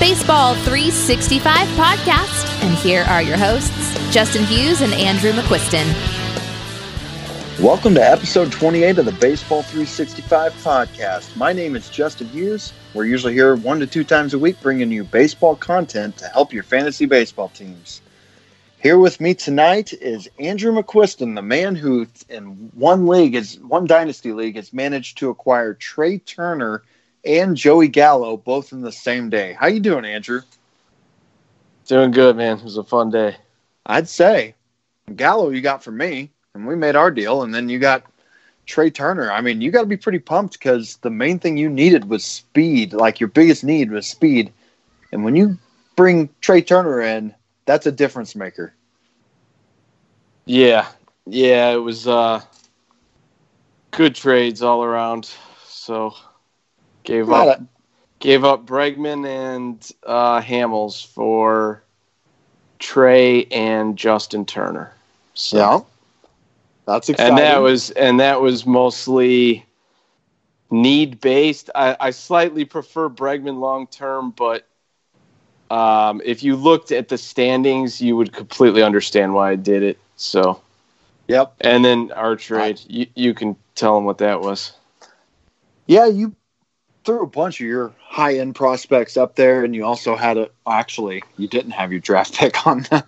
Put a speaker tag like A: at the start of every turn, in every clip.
A: Baseball 365 podcast, and here are your hosts, Justin Hughes and Andrew McQuiston.
B: Welcome to episode 28 of the Baseball 365 podcast. My name is Justin Hughes. We're usually here one to two times a week bringing you baseball content to help your fantasy baseball teams. Here with me tonight is Andrew McQuiston, the man who, in one league, is one dynasty league, has managed to acquire Trea Turner and Joey Gallo both in the same day. How you doing, Andrew?
C: Doing good, man. It was a fun day.
B: I'd say Gallo you got for me, and we made our deal, and then you got Trea Turner. I mean, you got to be pretty pumped because the main thing you needed was speed. Like your biggest need was speed, and when you bring Trea Turner in that's a difference maker.
C: Yeah, yeah, it was uh, good trades all around. So gave up of- gave up Bregman and uh, Hamels for Trea and Justin Turner.
B: So yeah. that's exciting.
C: And that was and that was mostly need based. I, I slightly prefer Bregman long term, but um, if you looked at the standings, you would completely understand why I did it. So,
B: yep.
C: And then our trade, you, you can tell them what that was.
B: Yeah, you threw a bunch of your high end prospects up there, and you also had a actually you didn't have your draft pick on the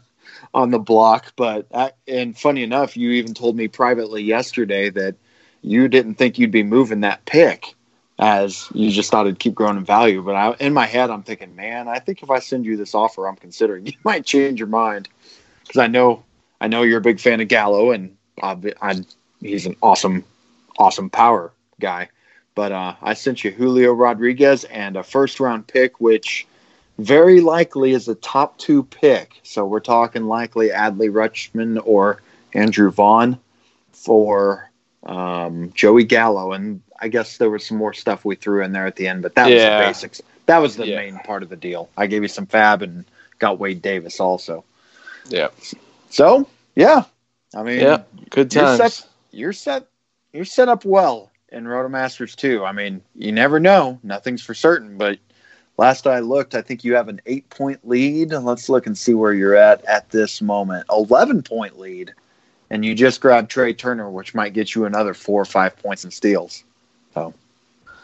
B: on the block, but uh, and funny enough, you even told me privately yesterday that you didn't think you'd be moving that pick as you just thought it'd keep growing in value. But I, in my head, I'm thinking, man, I think if I send you this offer, I'm considering you might change your mind because I know I know you're a big fan of Gallo, and I, I, he's an awesome, awesome power guy. But uh, I sent you Julio Rodriguez and a first round pick, which very likely is a top two pick. So we're talking likely Adley Rutschman or Andrew Vaughn for um, Joey Gallo, and I guess there was some more stuff we threw in there at the end, but that yeah. was the basics. That was the yeah. main part of the deal. I gave you some FAAB and got Wade Davis also.
C: Yeah.
B: So yeah, I mean,
C: yeah, good times.
B: You're set. You're set. You're set up well in Rotomasters too. I mean, you never know. Nothing's for certain, but last I looked, I think you have an eight point lead. Let's look and see where you're at at this moment. Eleven point lead, and you just grabbed Trea Turner, which might get you another four or five points in steals. So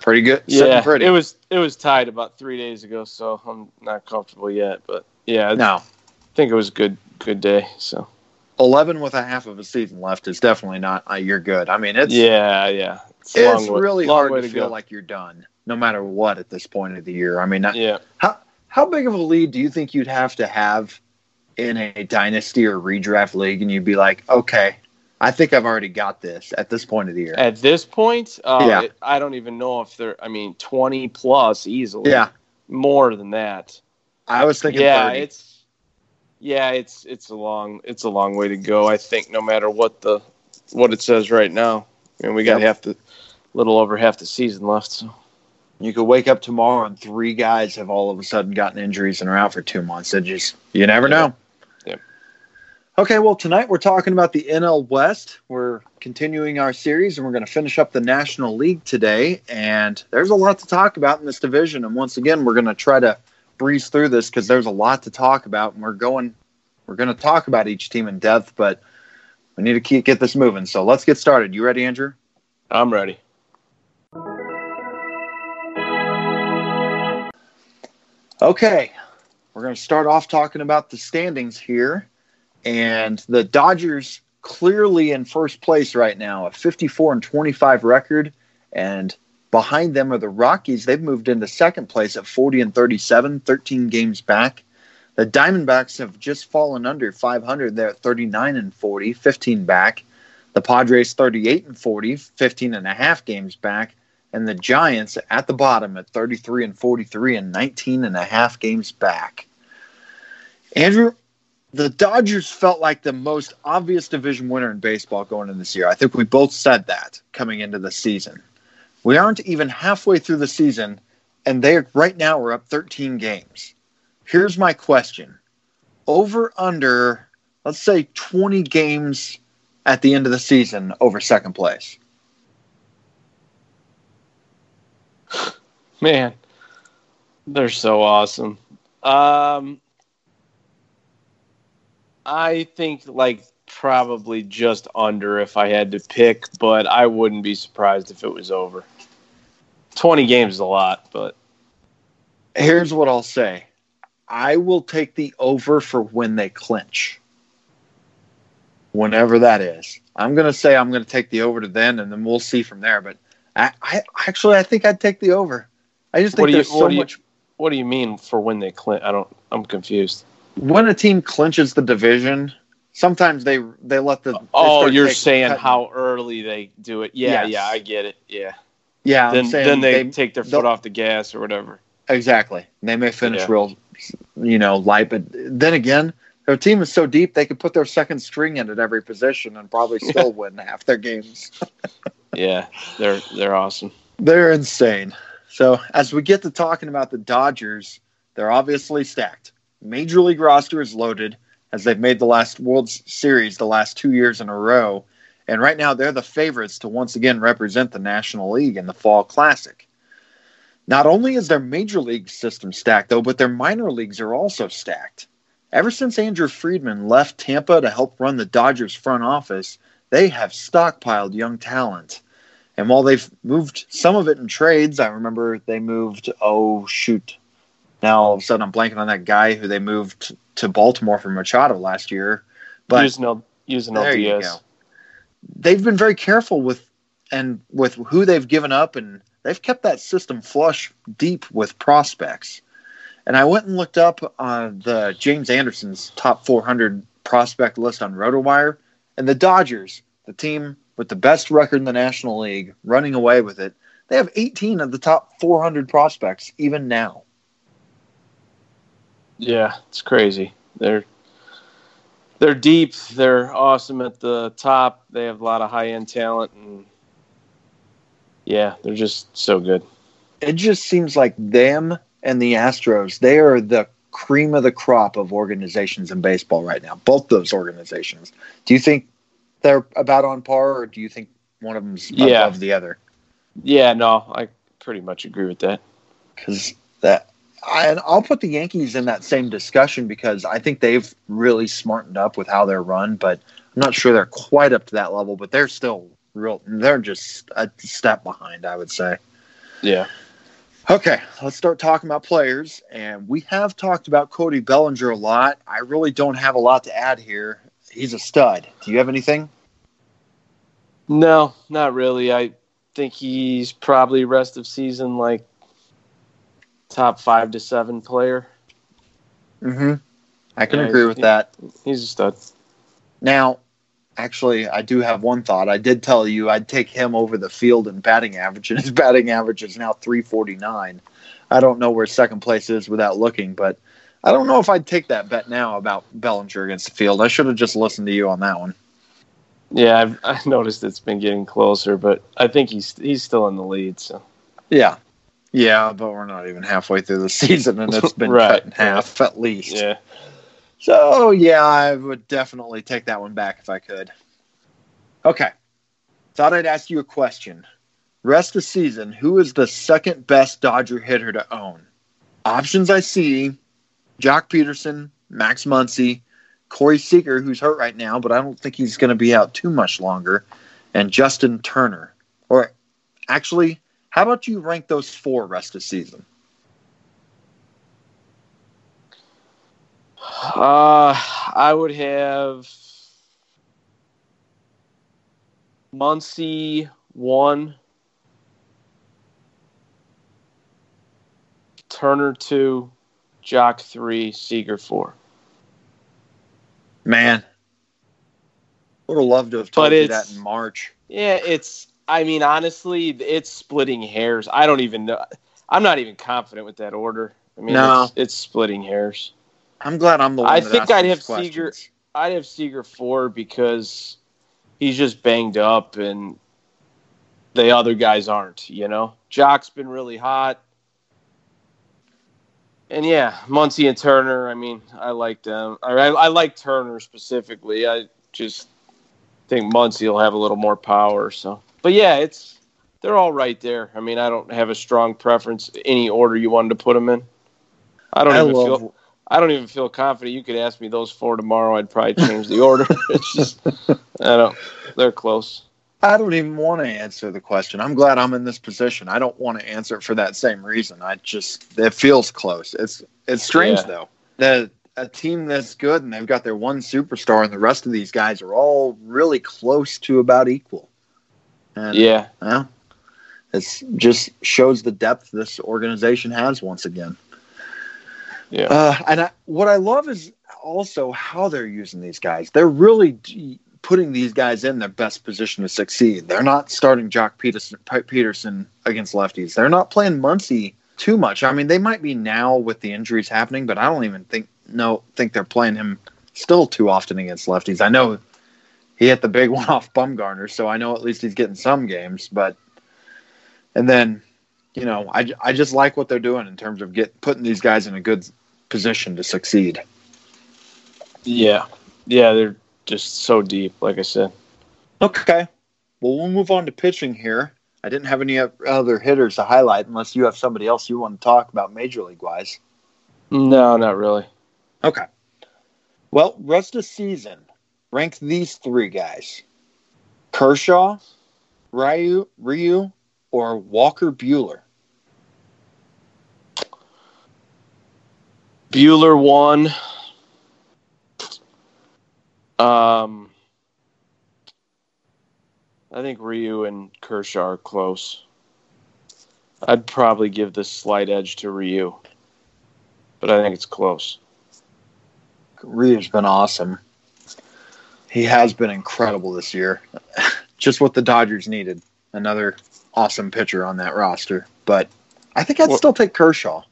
B: pretty good.
C: Yeah,
B: pretty.
C: it was it was tied about three days ago, so I'm not comfortable yet. But yeah,
B: no,
C: I think it was a good good day. So
B: 11 with a half of a season left is definitely not uh, you're good. I mean, it's
C: yeah, yeah.
B: It's, it's really hard to, to feel go. like you're done, no matter what at this point of the year. I mean,
C: yeah.
B: How how big of a lead do you think you'd have to have in a dynasty or redraft league, and you'd be like, okay, I think I've already got this at this point of the year.
C: At this point, uh, yeah. It, I don't even know if they're. I mean, 20 plus easily.
B: Yeah,
C: more than that.
B: I was thinking.
C: Yeah,
B: 30.
C: it's yeah, it's it's a long it's a long way to go. I think no matter what the what it says right now, I mean, we got yep. half the little over half the season left. So
B: you could wake up tomorrow and three guys have all of a sudden gotten injuries and are out for two months. It just you never know.
C: Yep.
B: Okay, well tonight we're talking about the NL West. We're continuing our series and we're going to finish up the National League today. And there's a lot to talk about in this division. And once again, we're going to try to breeze through this because there's a lot to talk about, and we're going we're going to talk about each team in depth, but we need to keep get this moving. So let's get started. You ready, Andrew?
C: I'm ready.
B: Okay, we're going to start off talking about the standings here, and the Dodgers clearly in first place right now, a 54 and 25 record, and Behind them are the Rockies. They've moved into second place at 40 and 37, 13 games back. The Diamondbacks have just fallen under 500. They're at 39 and 40, 15 back. The Padres 38 and 40, 15 and a half games back. And the Giants at the bottom at 33 and 43 and 19 and a half games back. Andrew, the Dodgers felt like the most obvious division winner in baseball going into this year. I think we both said that coming into the season. We aren't even halfway through the season, and they right now we're up 13 games. Here's my question: Over under, let's say 20 games at the end of the season over second place.
C: Man, they're so awesome. Um, I think like probably just under if I had to pick, but I wouldn't be surprised if it was over. 20 games is a lot, but
B: here's what I'll say. I will take the over for when they clinch. Whenever that is. I'm going to say I'm going to take the over to then and then we'll see from there, but I, I actually I think I'd take the over. I just think there's so
C: you,
B: much
C: What do you mean for when they clinch? I don't I'm confused.
B: When a team clinches the division, sometimes they they let the. They
C: oh, you're saying how early they do it? Yeah, yes. yeah, I get it. Yeah.
B: Yeah.
C: Then then they, they, take their foot off the gas or whatever.
B: Exactly. They may finish yeah. real, you know, light, but then again, their team is so deep they could put their second string in at every position and probably still win half their games.
C: yeah, they're they're awesome.
B: They're insane. So as we get to talking about the Dodgers, they're obviously stacked. Major League roster is loaded as they've made the last World Series the last two years in a row. And right now, they're the favorites to once again represent the National League in the Fall Classic. Not only is their major league system stacked, though, but their minor leagues are also stacked. Ever since Andrew Friedman left Tampa to help run the Dodgers front office, they have stockpiled young talent. And while they've moved some of it in trades, I remember they moved, oh, shoot. Now all of a sudden I'm blanking on that guy who they moved to Baltimore from Machado last year. But
C: using no, using there you go.
B: They've been very careful with and with who they've given up, and they've kept that system flush deep with prospects. And I went and looked up uh, the James Anderson's top 400 prospect list on RotoWire, and the Dodgers, the team with the best record in the National League, running away with it. They have 18 of the top 400 prospects even now.
C: Yeah, it's crazy. They're they're deep. They're awesome at the top. They have a lot of high end talent, and yeah, they're just so good.
B: It just seems like them and the Astros. They are the cream of the crop of organizations in baseball right now. Both those organizations. Do you think they're about on par, or do you think one of them's yeah. above the other?
C: Yeah, no, I pretty much agree with that.
B: Because that I, and I'll put the Yankees in that same discussion because I think they've really smartened up with how they're run, but I'm not sure they're quite up to that level. But they're still real. They're just a step behind, I would say.
C: Yeah.
B: Okay, let's start talking about players. And we have talked about Cody Bellinger a lot. I really don't have a lot to add here. He's a stud. Do you have anything?
C: No, not really. I think he's probably rest of season like top five to seven player.
B: Mm-hmm. I can yeah, agree with that.
C: He's a stud.
B: Now, actually, I do have one thought. I did tell you I'd take him over the field in batting average, and his batting average is now 349. I don't know where second place is without looking, but I don't know if I'd take that bet now about Bellinger against the field. I should have just listened to you on that one.
C: Yeah, I've, I noticed it's been getting closer, but I think he's he's still in the lead. So
B: yeah, yeah, but we're not even halfway through the season, and it's been right. cut in half at least.
C: Yeah.
B: So yeah, I would definitely take that one back if I could. Okay. Thought I'd ask you a question. Rest of season, who is the second best Dodger hitter to own? Options I see: Joc Pederson, Max Muncy, Corey Seager, who's hurt right now, but I don't think he's going to be out too much longer, and Justin Turner. Or actually, how about you rank those four rest of season?
C: Uh, I would have Muncy one, Turner two, Joc three, Seager four.
B: Man, would have loved to have told you that in March.
C: Yeah, it's I mean, honestly, it's splitting hairs. I don't even know. I'm not even confident with that order. I mean, no. it's, it's splitting hairs.
B: I'm glad I'm the one.
C: I think I'd have questions. Seager. I'd have Seager four because he's just banged up and the other guys aren't. You know, Joc's been really hot, and yeah, Muncy and Turner. I mean, I like them. I, I like Turner specifically. I just think Muncy will have a little more power. So but yeah, it's they're all right there. I mean, I don't have a strong preference any order you wanted to put them in. I don't
B: I
C: even
B: love-
C: feel. I don't even feel confident. You could ask me those four tomorrow. I'd probably change the order. it's just, I don't. They're close.
B: I don't even want to answer the question. I'm glad I'm in this position. I don't want to answer it for that same reason. I just it feels close. It's it's strange
C: Yeah.
B: though. that a team that's good and they've got their one superstar and the rest of these guys are all really close to about equal. And
C: Yeah,
B: well, it's just shows the depth this organization has once again.
C: Yeah,
B: Uh, and I, what I love is also how they're using these guys. They're really d- putting these guys in their best position to succeed. They're not starting Joc Pederson, Pederson against lefties. They're not playing Muncy too much. I mean, they might be now with the injuries happening, but I don't even think no think they're playing him still too often against lefties. I know he hit the big one off Bumgarner, so I know at least he's getting some games. But and then you know, I, I just like what they're doing in terms of get putting these guys in a good position to succeed.
C: yeah, yeah. They're just so deep. Like I said.
B: Okay. Well, we'll move on to pitching here. I didn't have any other hitters to highlight unless you have somebody else you want to talk about major league wise.
C: No, not really.
B: Okay. Well, rest of season, rank these three guys Kershaw, Ryu, Ryu, or Walker Buehler.
C: Buehler won. Um, I think Ryu and Kershaw are close. I'd probably give the slight edge to Ryu, but I think it's close.
B: Ryu's been awesome. He has been incredible this year. Just what the Dodgers needed. Another awesome pitcher on that roster. But I think I'd
C: Well-
B: still take Kershaw.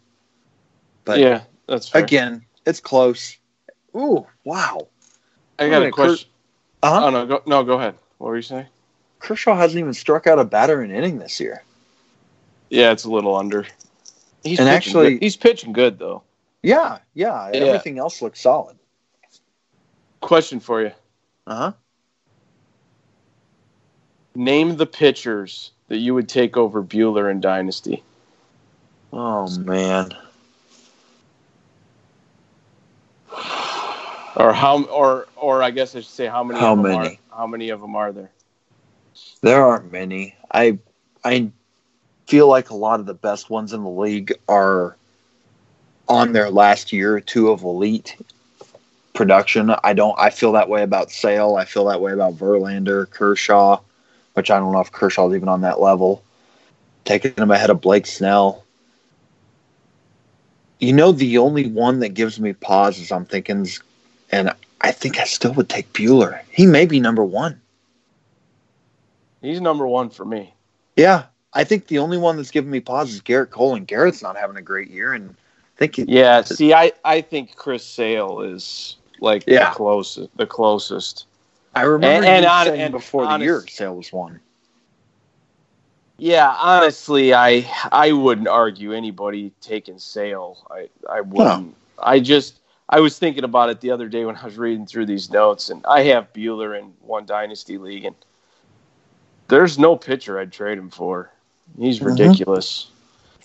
B: But
C: yeah, that's fair.
B: again, it's close. Ooh, wow.
C: I got
B: wait,
C: a question.
B: Uh-huh.
C: Oh no, go, no, go ahead. What were you saying?
B: Kershaw hasn't even struck out a batter in inning this year.
C: Yeah, it's a little under. He's
B: And
C: pitching
B: actually-
C: good. he's pitching good though.
B: Yeah, yeah.
C: Yeah.
B: Everything else looks solid.
C: Question for you:
B: Uh huh.
C: Name the pitchers that you would take over Buehler in Dynasty.
B: Oh man.
C: Or how, or or I guess I should say how many?
B: How
C: of them
B: many?
C: Are, how many of them are there?
B: There aren't many. I I feel like a lot of the best ones in the league are on their last year or two of elite production. I don't I feel that way about Sale. I feel that way about Verlander, Kershaw, which I don't know if Kershaw's even on that level. Taking him ahead of Blake Snell. You know, the only one that gives me pause is I'm thinking, and I think I still would take Buehler. He may be number one.
C: He's number one for me.
B: Yeah, I think the only one that's giving me pause is Gerrit Cole, and Gerrit's not having a great year. And I think it,
C: Yeah. See, I I think Chris Sale is like
B: Yeah.
C: the closest. The closest.
B: I remember
C: And- and
B: saying
C: and
B: before the year Sale was one.
C: Yeah, honestly, I I wouldn't argue anybody taking Sale. I I wouldn't. I just I was thinking about it the other day when I was reading through these notes, and I have Buehler in one dynasty league, and there's no pitcher I'd trade him for. He's
B: Mhm.
C: ridiculous,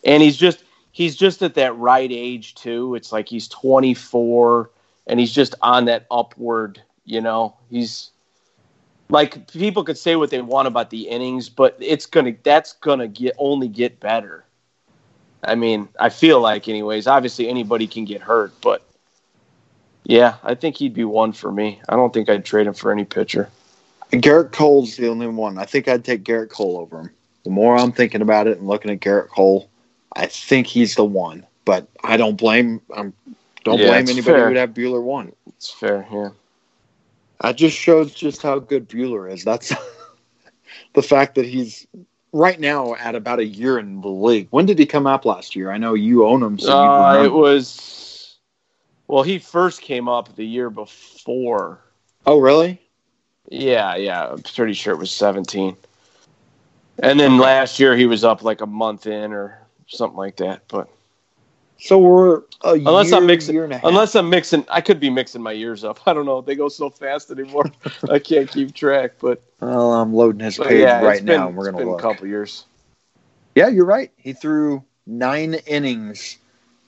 C: and he's just he's just at that right age too. It's like he's 24, and he's just on that upward. You know, he's like people could say what they want about the innings, but it's gonna that's gonna get only get better. I mean, I feel like anyways. Obviously, anybody can get hurt, but yeah, I think he'd be one for me. I don't think I'd trade him for any pitcher.
B: Gerrit Cole's the only one. I think I'd take Gerrit Cole over him. The more I'm thinking about it and looking at Gerrit Cole, I think he's the one. But I don't blame. I'm don't
C: Yeah,
B: blame anybody
C: fair.
B: who'd have Buehler one.
C: It's fair, yeah.
B: That just shows just how good Buehler is. That's the fact that he's right now at about a year in the league. When did he come up last year? I know you own him, so you
C: Uh, it was well, he first came up the year before.
B: Oh, really?
C: Yeah, yeah, I'm pretty sure it was 17. And then last year he was up like a month in or something like that. But
B: So we're
C: Unless
B: year,
C: I'm mixing-
B: year and a half.
C: unless I'm mixing, I could be mixing my years up. I don't know. They go so fast anymore. I can't keep track. But,
B: well, I'm loading his page
C: yeah,
B: right
C: been,
B: now, and we're
C: it's
B: gonna
C: been
B: look.
C: a couple years.
B: Yeah, you're right. He threw nine innings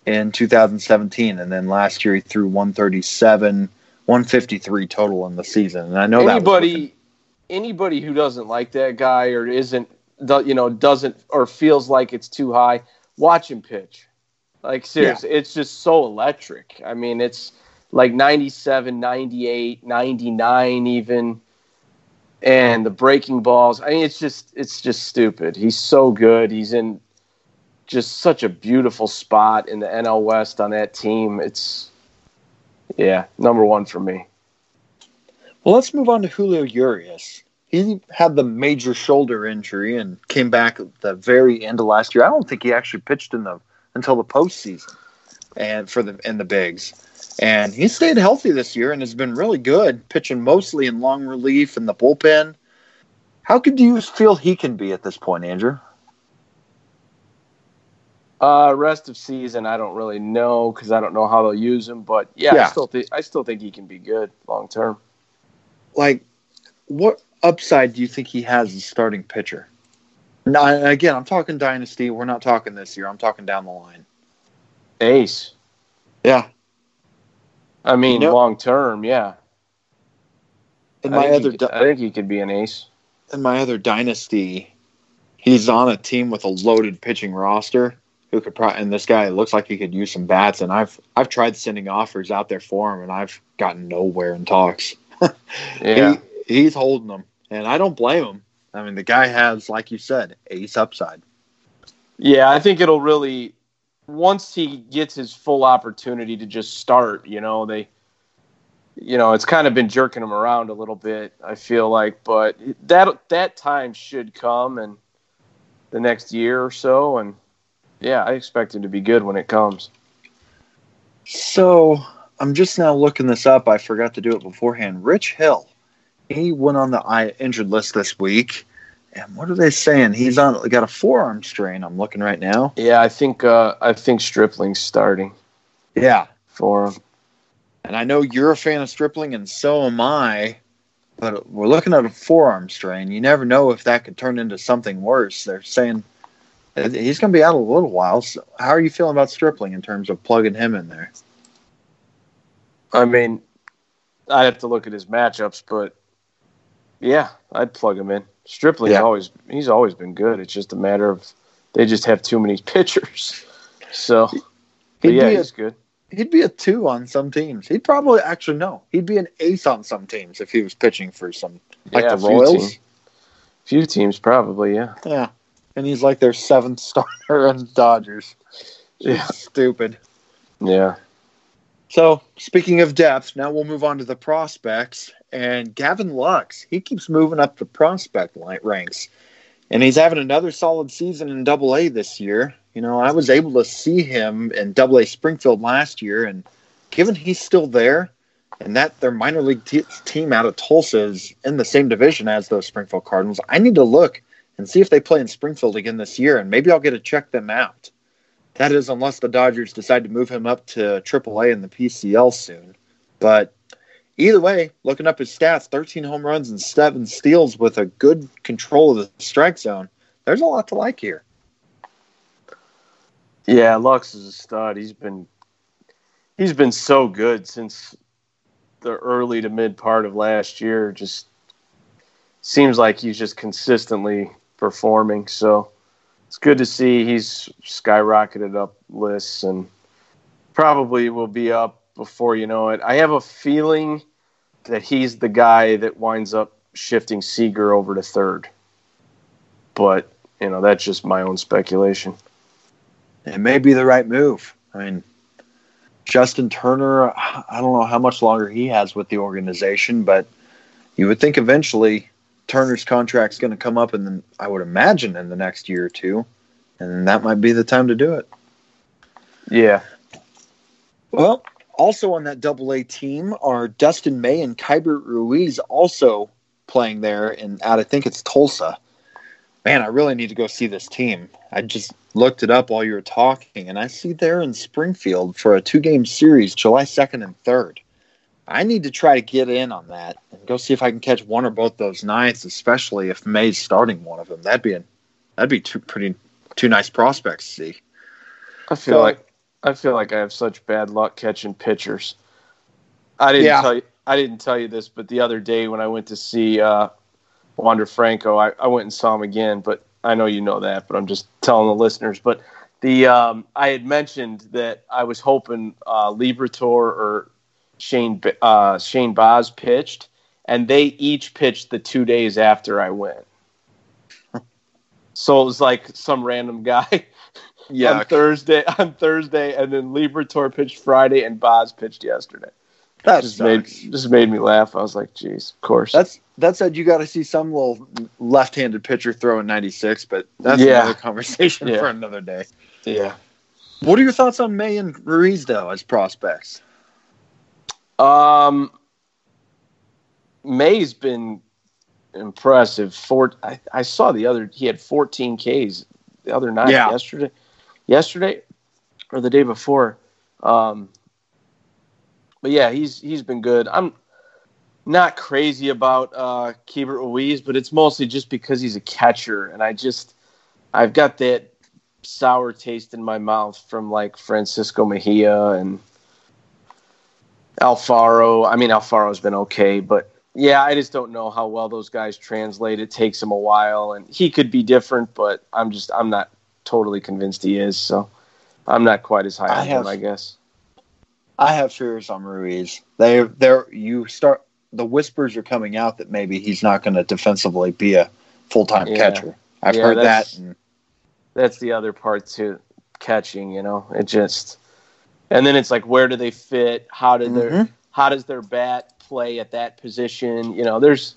B: in 2017, and then last year he threw 137, 153 total in the season. And I know that
C: anybody anybody who doesn't like that guy or isn't you know doesn't or feels like it's too high, watch him pitch. Like seriously, yeah. it's just so electric. I mean, it's like 97, 98, 99 even and the breaking balls. I mean, it's just it's just stupid. He's so good. He's in just such a beautiful spot in the NL West on that team. It's yeah, number one for me.
B: Well, let's move on to Julio Urias. He had the major shoulder injury and came back at the very end of last year. I don't think he actually pitched in the until the postseason and for the in the bigs. And he stayed healthy this year and has been really good, pitching mostly in long relief in the bullpen. How could you feel he can be at this point, Andrew?
C: Uh, rest of season, I don't really know because I don't know how they'll use him. But yeah, yeah. I still think I still think he can be good long term.
B: Like, what upside do you think he has as starting pitcher? Now, again, I'm talking dynasty. We're not talking this year. I'm talking down the line.
C: Ace.
B: Yeah,
C: I mean, you know, long term, yeah.
B: In my other,
C: he, I think he could be an ace.
B: In my other dynasty, he's on a team with a loaded pitching roster. Who could probably and this guy looks like he could use some bats. And I've I've tried sending offers out there for him, and I've gotten nowhere in talks.
C: yeah,
B: he, he's holding them, and I don't blame him. I mean, the guy has, like you said, ace upside.
C: Yeah, I think it'll really once he gets his full opportunity to just start, you know, they, you know, it's kind of been jerking him around a little bit. I feel like, but that that time should come and the next year or so, and yeah, I expect him to be good when it comes.
B: So I'm just now looking this up. I forgot to do it beforehand. Rich Hill, he went on the injured list this week. And what are they saying? He's on got a forearm strain. I'm looking right now.
C: Yeah, I think uh, I think Stripling's starting.
B: Yeah,
C: for him.
B: And I know you're a fan of Stripling, and so am I. But we're looking at a forearm strain. You never know if that could turn into something worse. They're saying Uh, he's going to be out a little while. So how are you feeling about Stripling in terms of plugging him in there?
C: I mean, I'd have to look at his matchups, but yeah, I'd plug him in. Stripling yeah. always he's always been good. It's just a matter of they just have too many pitchers. So yeah, he's a, good.
B: He'd be a two on some teams. He'd probably actually no. He'd be an ace on some teams if he was pitching for some like yeah, the Royals.
C: Team. Few teams probably, yeah.
B: Yeah. And he's like their seventh starter on Dodgers.
C: Yeah.
B: Stupid.
C: Yeah.
B: So speaking of depth, now we'll move on to the prospects. And Gavin Lux, he keeps moving up the prospect ranks. And he's having another solid season in Double A this year. You know, I was able to see him in Double A Springfield last year, and given he's still there, and that their minor league t- team out of Tulsa is in the same division as those Springfield Cardinals, I need to look and see if they play in Springfield again this year, and maybe I'll get to check them out. That is, unless the Dodgers decide to move him up to AAA in the PCL soon. But either way, looking up his stats 13 home runs and seven steals with a good control of the strike zone. There's a lot to like here.
C: Yeah, Lux is a stud. He's been he's been so good since the early to mid part of last year. Just seems like he's just consistently performing. So it's good to see he's skyrocketed up lists and probably will be up before you know it. I have a feeling that he's the guy that winds up shifting Seager over to third. But, you know, that's just my own speculation.
B: It may be the right move. I mean, Justin Turner, I don't know how much longer he has with the organization, but you would think eventually Turner's contract's going to come up, and then I would imagine in the next year or two, and that might be the time to do it.
C: Yeah.
B: Well, also on that double A team are Dustin May and Keibert Ruiz also playing there and out I think it's Tulsa. Man, I really need to go see this team. I just looked it up while you were talking and I see they're in Springfield for a two game series, July 2nd and 3rd. I need to try to get in on that and go see if I can catch one or both those nights, especially if May's starting one of them. That'd be a, that'd be two pretty two nice prospects to see.
C: I feel so, like I feel like I have such bad luck catching pitchers. I didn't yeah. tell you. I didn't tell you this, but the other day when I went to see uh, Wander Franco, I, I went and saw him again. But I know you know that, but I'm just telling the listeners. But the um, I had mentioned that I was hoping uh, Liberatore or Shane uh, Shane Baz pitched, and they each pitched the two days after I went. so it was like some random guy yeah. on Thursday on Thursday, and then Liberatore pitched Friday, and Baz pitched yesterday. That just made just made me laugh. I was like, "Geez, of course."
B: That's that said, you got to see some little left-handed pitcher throwing 96, but that's yeah. another conversation yeah. for another day.
C: Yeah.
B: What are your thoughts on May and Ruiz though as prospects?
C: Um, May's been impressive. Four, I, I saw the other. He had 14 Ks the other night. Yeah. Yesterday, yesterday, or the day before. Um, but yeah, he's he's been good. I'm not crazy about uh, Keibert Ruiz, but it's mostly just because he's a catcher, and I just I've got that sour taste in my mouth from like Francisco Mejia and Alfaro. I mean, Alfaro's been okay, but yeah, I just don't know how well those guys translate. It takes him a while, and he could be different, but I'm just I'm not totally convinced he is. So I'm not quite as high on him, I guess.
B: I have fears on Ruiz. They there you start the whispers are coming out that maybe he's not going to defensively be a full time yeah. catcher. I've yeah, heard that. And,
C: that's the other part to catching. You know, it just and then it's like where do they fit? How do mm-hmm. their how does their bat play at that position? You know, there's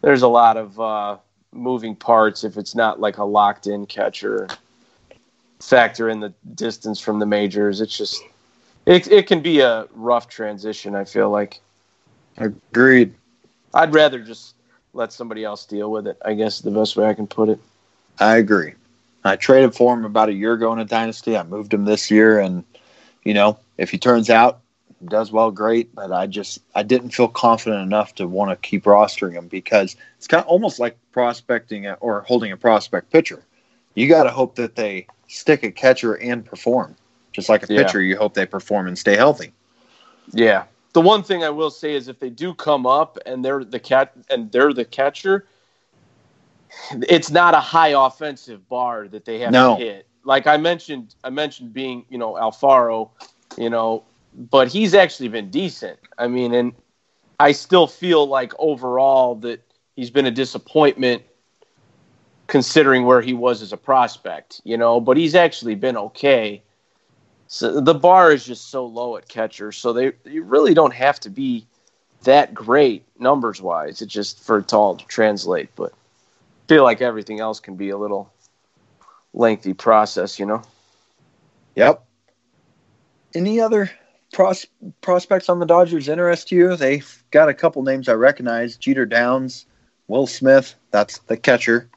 C: there's a lot of uh, moving parts if it's not like a locked in catcher. Factor in the distance from the majors. It's just it it can be a rough transition. I feel like.
B: Agreed.
C: I'd rather just let somebody else deal with it. I guess the best way I can put it.
B: I agree. I traded for him about a year ago in a dynasty. I moved him this year, and you know, if he turns out does well, great. But I just I didn't feel confident enough to want to keep rostering him because it's kind of almost like prospecting or holding a prospect pitcher. You got to hope that they stick a catcher and perform, just like a yeah. pitcher. You hope they perform and stay healthy.
C: Yeah. The one thing I will say is if they do come up and they're the cat and they're the catcher, it's not a high offensive bar that they have no. to hit. Like I mentioned, I mentioned being, you know, Alfaro, you know, but he's actually been decent. I mean, and I still feel like overall that he's been a disappointment considering where he was as a prospect, you know, but he's actually been okay. So the bar is just so low at catcher, so they you really don't have to be that great numbers wise. It's just for it all to translate, but feel like everything else can be a little lengthy process, you know.
B: Yep. Any other pros- prospects on the Dodgers interest you? They've got a couple names I recognize: Jeter Downs, Will Smith. That's the catcher,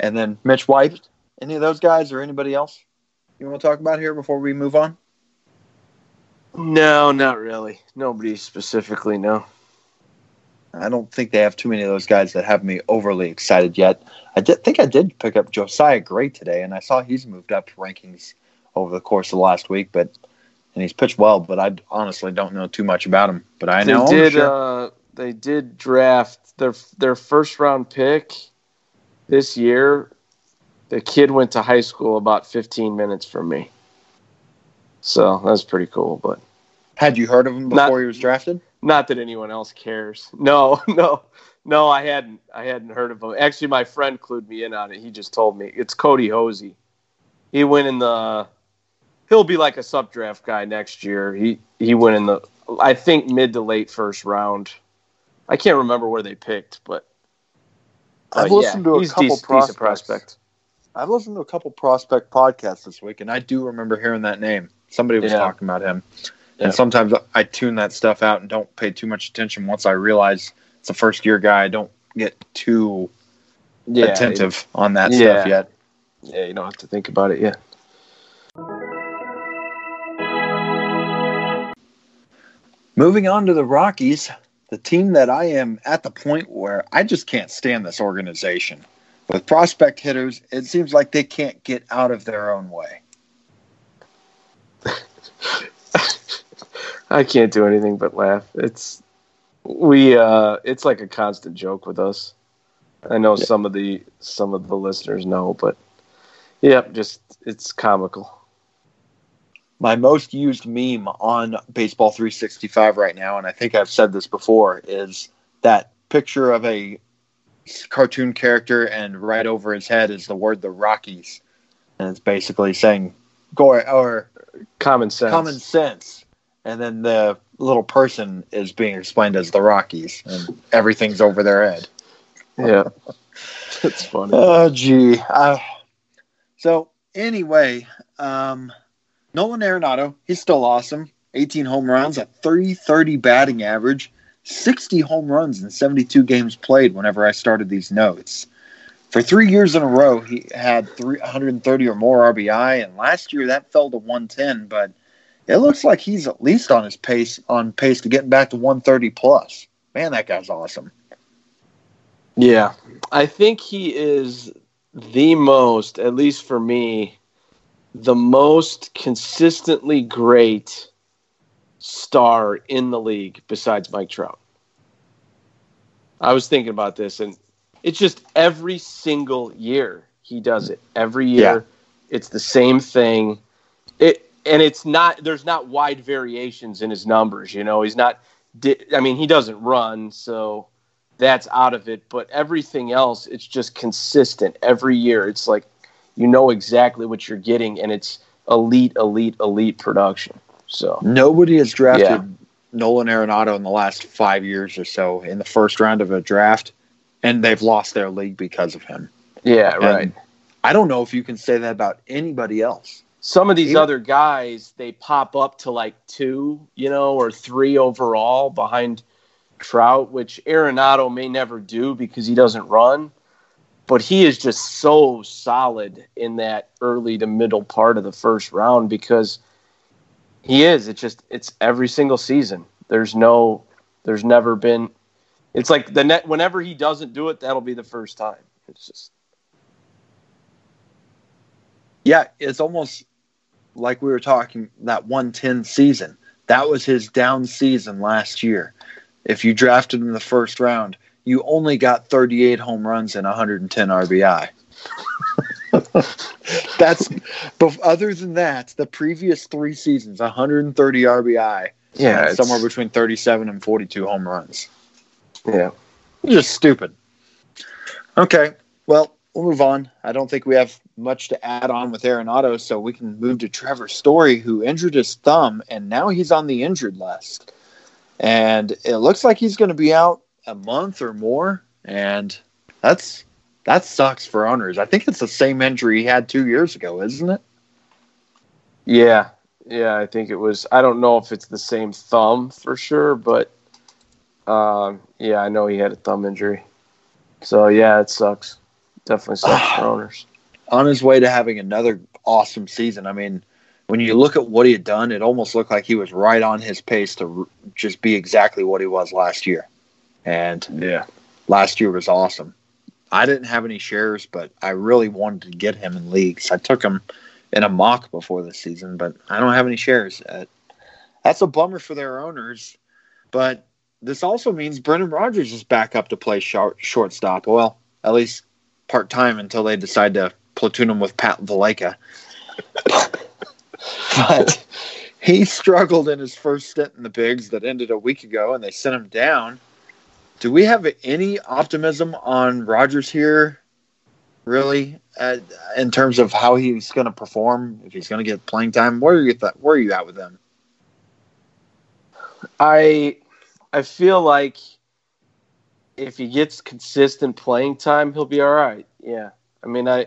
B: and then Mitch White. Any of those guys or anybody else you want to talk about here before we move on?
C: No, not really. Nobody specifically. No.
B: I don't think they have too many of those guys that have me overly excited yet. I did think I did pick up Josiah Gray today, and I saw he's moved up rankings over the course of the last week, but and he's pitched well. But I honestly don't know too much about him. But I know
C: they did. Uh, they did draft their their first round pick this year. The kid went to high school about 15 minutes from me, so that's pretty cool. But
B: had you heard of him before not, he was drafted?
C: Not that anyone else cares. No, no, no. I hadn't. I hadn't heard of him. Actually, my friend clued me in on it. He just told me it's Kody Hoese. He went in the. He'll be like a sub draft guy next year. He he went in the. I think mid to late first round. I can't remember where they picked, but.
B: Uh, I've listened yeah, to a couple de- prospects. prospect. I've listened to a couple prospect podcasts this week, and I do remember hearing that name. Somebody was yeah. talking about him. Yeah. And sometimes I tune that stuff out and don't pay too much attention once I realize it's a first year guy. I don't get too yeah, attentive on that stuff yet.
C: Yeah, you don't have to think about it yet.
B: Moving on to the Rockies, the team that I am at the point where I just can't stand this organization. With prospect hitters, it seems like they can't get out of their own way.
C: I can't do anything but laugh. It's we uh it's like a constant joke with us. I know yeah. some of the some of the listeners know, but yeah, just it's comical.
B: My most used meme on Baseball 365 right now, and I think I've said this before, is that picture of a cartoon character, and right over his head is the word "the Rockies," and it's basically saying "go or
C: common sense."
B: Common sense, and then the little person is being explained as the Rockies, and everything's over their head.
C: Yeah, that's funny.
B: Oh, gee. Uh, so anyway, um, Nolan Arenado, he's still awesome. 18 home runs, a 330 batting average, 60 home runs in 72 games played whenever I started these notes. For three years in a row, he had 330 or more RBI, and last year that fell to 110, but it looks like he's at least on his pace on pace to getting back to 130 plus. Man, that guy's awesome.
C: Yeah. I think he is the most, at least for me, the most consistently great star in the league besides Mike Trout. I was thinking about this, and it's just every single year he does it. Every year, yeah. it's the same thing. It and it's not. There's not wide variations in his numbers. You know, he's not. I mean, he doesn't run, so that's out of it. But everything else, it's just consistent every year. It's like you know exactly what you're getting, and it's elite, elite, elite production. So
B: nobody has drafted yeah. Nolan Arenado in the last five years or so in the first round of a draft, and they've lost their league because of him.
C: Yeah, and right.
B: I don't know if you can say that about anybody else.
C: Some of these Even, other guys, they pop up to like two, you know, or three overall behind Trout, which Arenado may never do because he doesn't run but he is just so solid in that early to middle part of the first round because he is. It's just it's every single season. There's no, there's never been. It's like the net. Whenever he doesn't do it, that'll be the first time. It's just.
B: Yeah, it's almost like we were talking that 110 season. That was his down season last year. If you drafted him in the first round, you only got 38 home runs and 110 RBI. That's, but other than that, the previous three seasons, 130 RBI.
C: Yeah,
B: somewhere between 37 and 42 home runs.
C: Yeah,
B: just stupid. Okay, well, we'll move on. I don't think we have much to add on with Arenado, so we can move to Trevor Story, who injured his thumb, and now he's on the injured list. And it looks like he's going to be out a month or more, and that's that sucks for owners. I think it's the same injury he had two years ago, isn't it?
C: Yeah, yeah, I think it was. I don't know if it's the same thumb for sure, but um, yeah, I know he had a thumb injury. So yeah, it sucks. Definitely sucks for owners.
B: On his way to having another awesome season. I mean, when you look at what he had done, it almost looked like he was right on his pace to just be exactly what he was last year. And
C: yeah,
B: last year was awesome. I didn't have any shares, but I really wanted to get him in leagues. I took him in a mock before the season, but I don't have any shares. Uh, that's a bummer for their owners. But this also means Brendan Rodgers is back up to play short, shortstop. Well, at least part time until they decide to platoon him with Pat Valaika. but he struggled in his first stint in the bigs that ended a week ago, and they sent him down do we have any optimism on Rodgers here? Really, uh, in terms of how he's going to perform, if he's going to get playing time, where are you? Th- where are you at with him?
C: I I feel like if he gets consistent playing time, he'll be all right. Yeah, I mean, I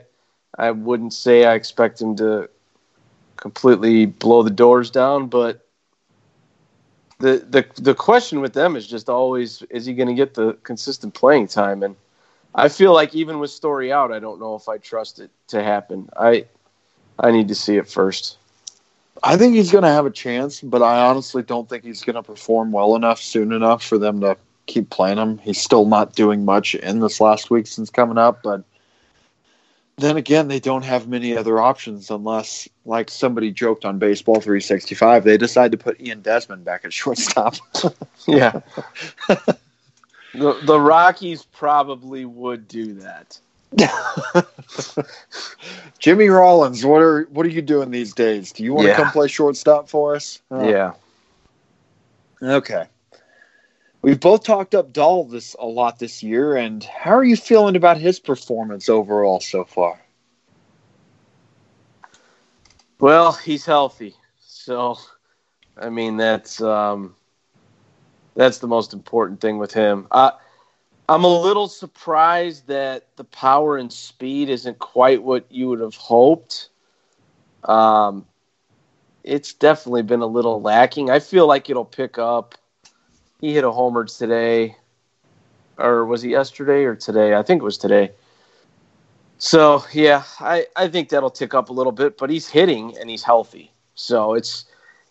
C: I wouldn't say I expect him to completely blow the doors down, but the the the question with them is just always is he going to get the consistent playing time and I feel like even with story out I don't know if I trust it to happen. I I need to see it first.
B: I think he's going to have a chance, but I honestly don't think he's going to perform well enough soon enough for them to keep playing him. He's still not doing much in this last week since coming up, but then again, they don't have many other options unless, like somebody joked on Baseball 365, they decide to put Ian Desmond back at shortstop.
C: yeah. the, the Rockies probably would do that.
B: Jimmy Rollins, what are what are you doing these days? Do you want
C: Yeah.
B: to come play shortstop for us?
C: Yeah.
B: Okay. We've both talked up Dahl this a lot this year, and how are you feeling about his performance overall so far?
C: Well, he's healthy, so I mean that's um, that's the most important thing with him. I'm a little surprised that the power and speed isn't quite what you would have hoped. Um, it's definitely been a little lacking. I feel like it'll pick up. He hit a homer today, or was it yesterday or today? I think it was today. So yeah, I, I think that'll tick up a little bit, but he's hitting and he's healthy. So it's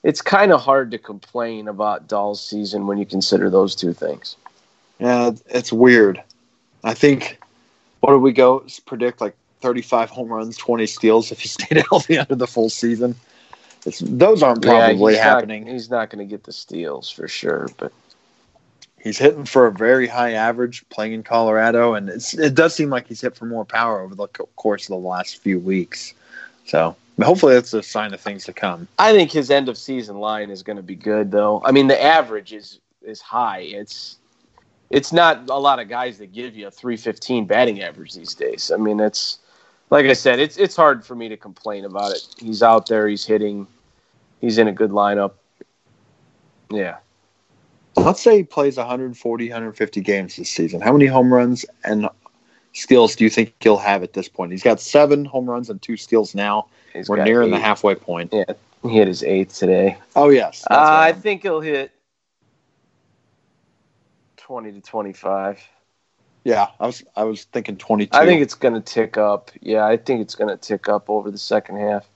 C: it's kind of hard to complain about Dahl's season when you consider those two things.
B: Yeah, it's weird. I think what did we go predict like 35 home runs, 20 steals if he stayed healthy under the full season. It's, those aren't probably
C: he's not-
B: happening.
C: he's not going to get the steals for sure, but
B: He's hitting for a very high average playing in Colorado, and it does seem like he's hit for more power over the co- course of the last few weeks. So hopefully that's a sign of things to come.
C: I think his end of season line is going to be good though. I mean, the average is is high. It's it's not a lot of guys that give you a 315 batting average these days. I mean, it's like I said, it's it's hard for me to complain about it. He's out there, he's hitting, he's in a good lineup. Yeah.
B: Let's say he plays 140, 150 games this season. How many home runs and steals do you think he'll have at this point? He's got seven home runs and two steals now.
C: He's
B: We're nearing the halfway point.
C: Yeah, he hit his eighth today.
B: Oh yes,
C: Uh, I think he'll hit 20 to 25.
B: yeah. I was I was thinking 22.
C: I think it's going to tick up. Yeah, I think it's going to tick up over the second half,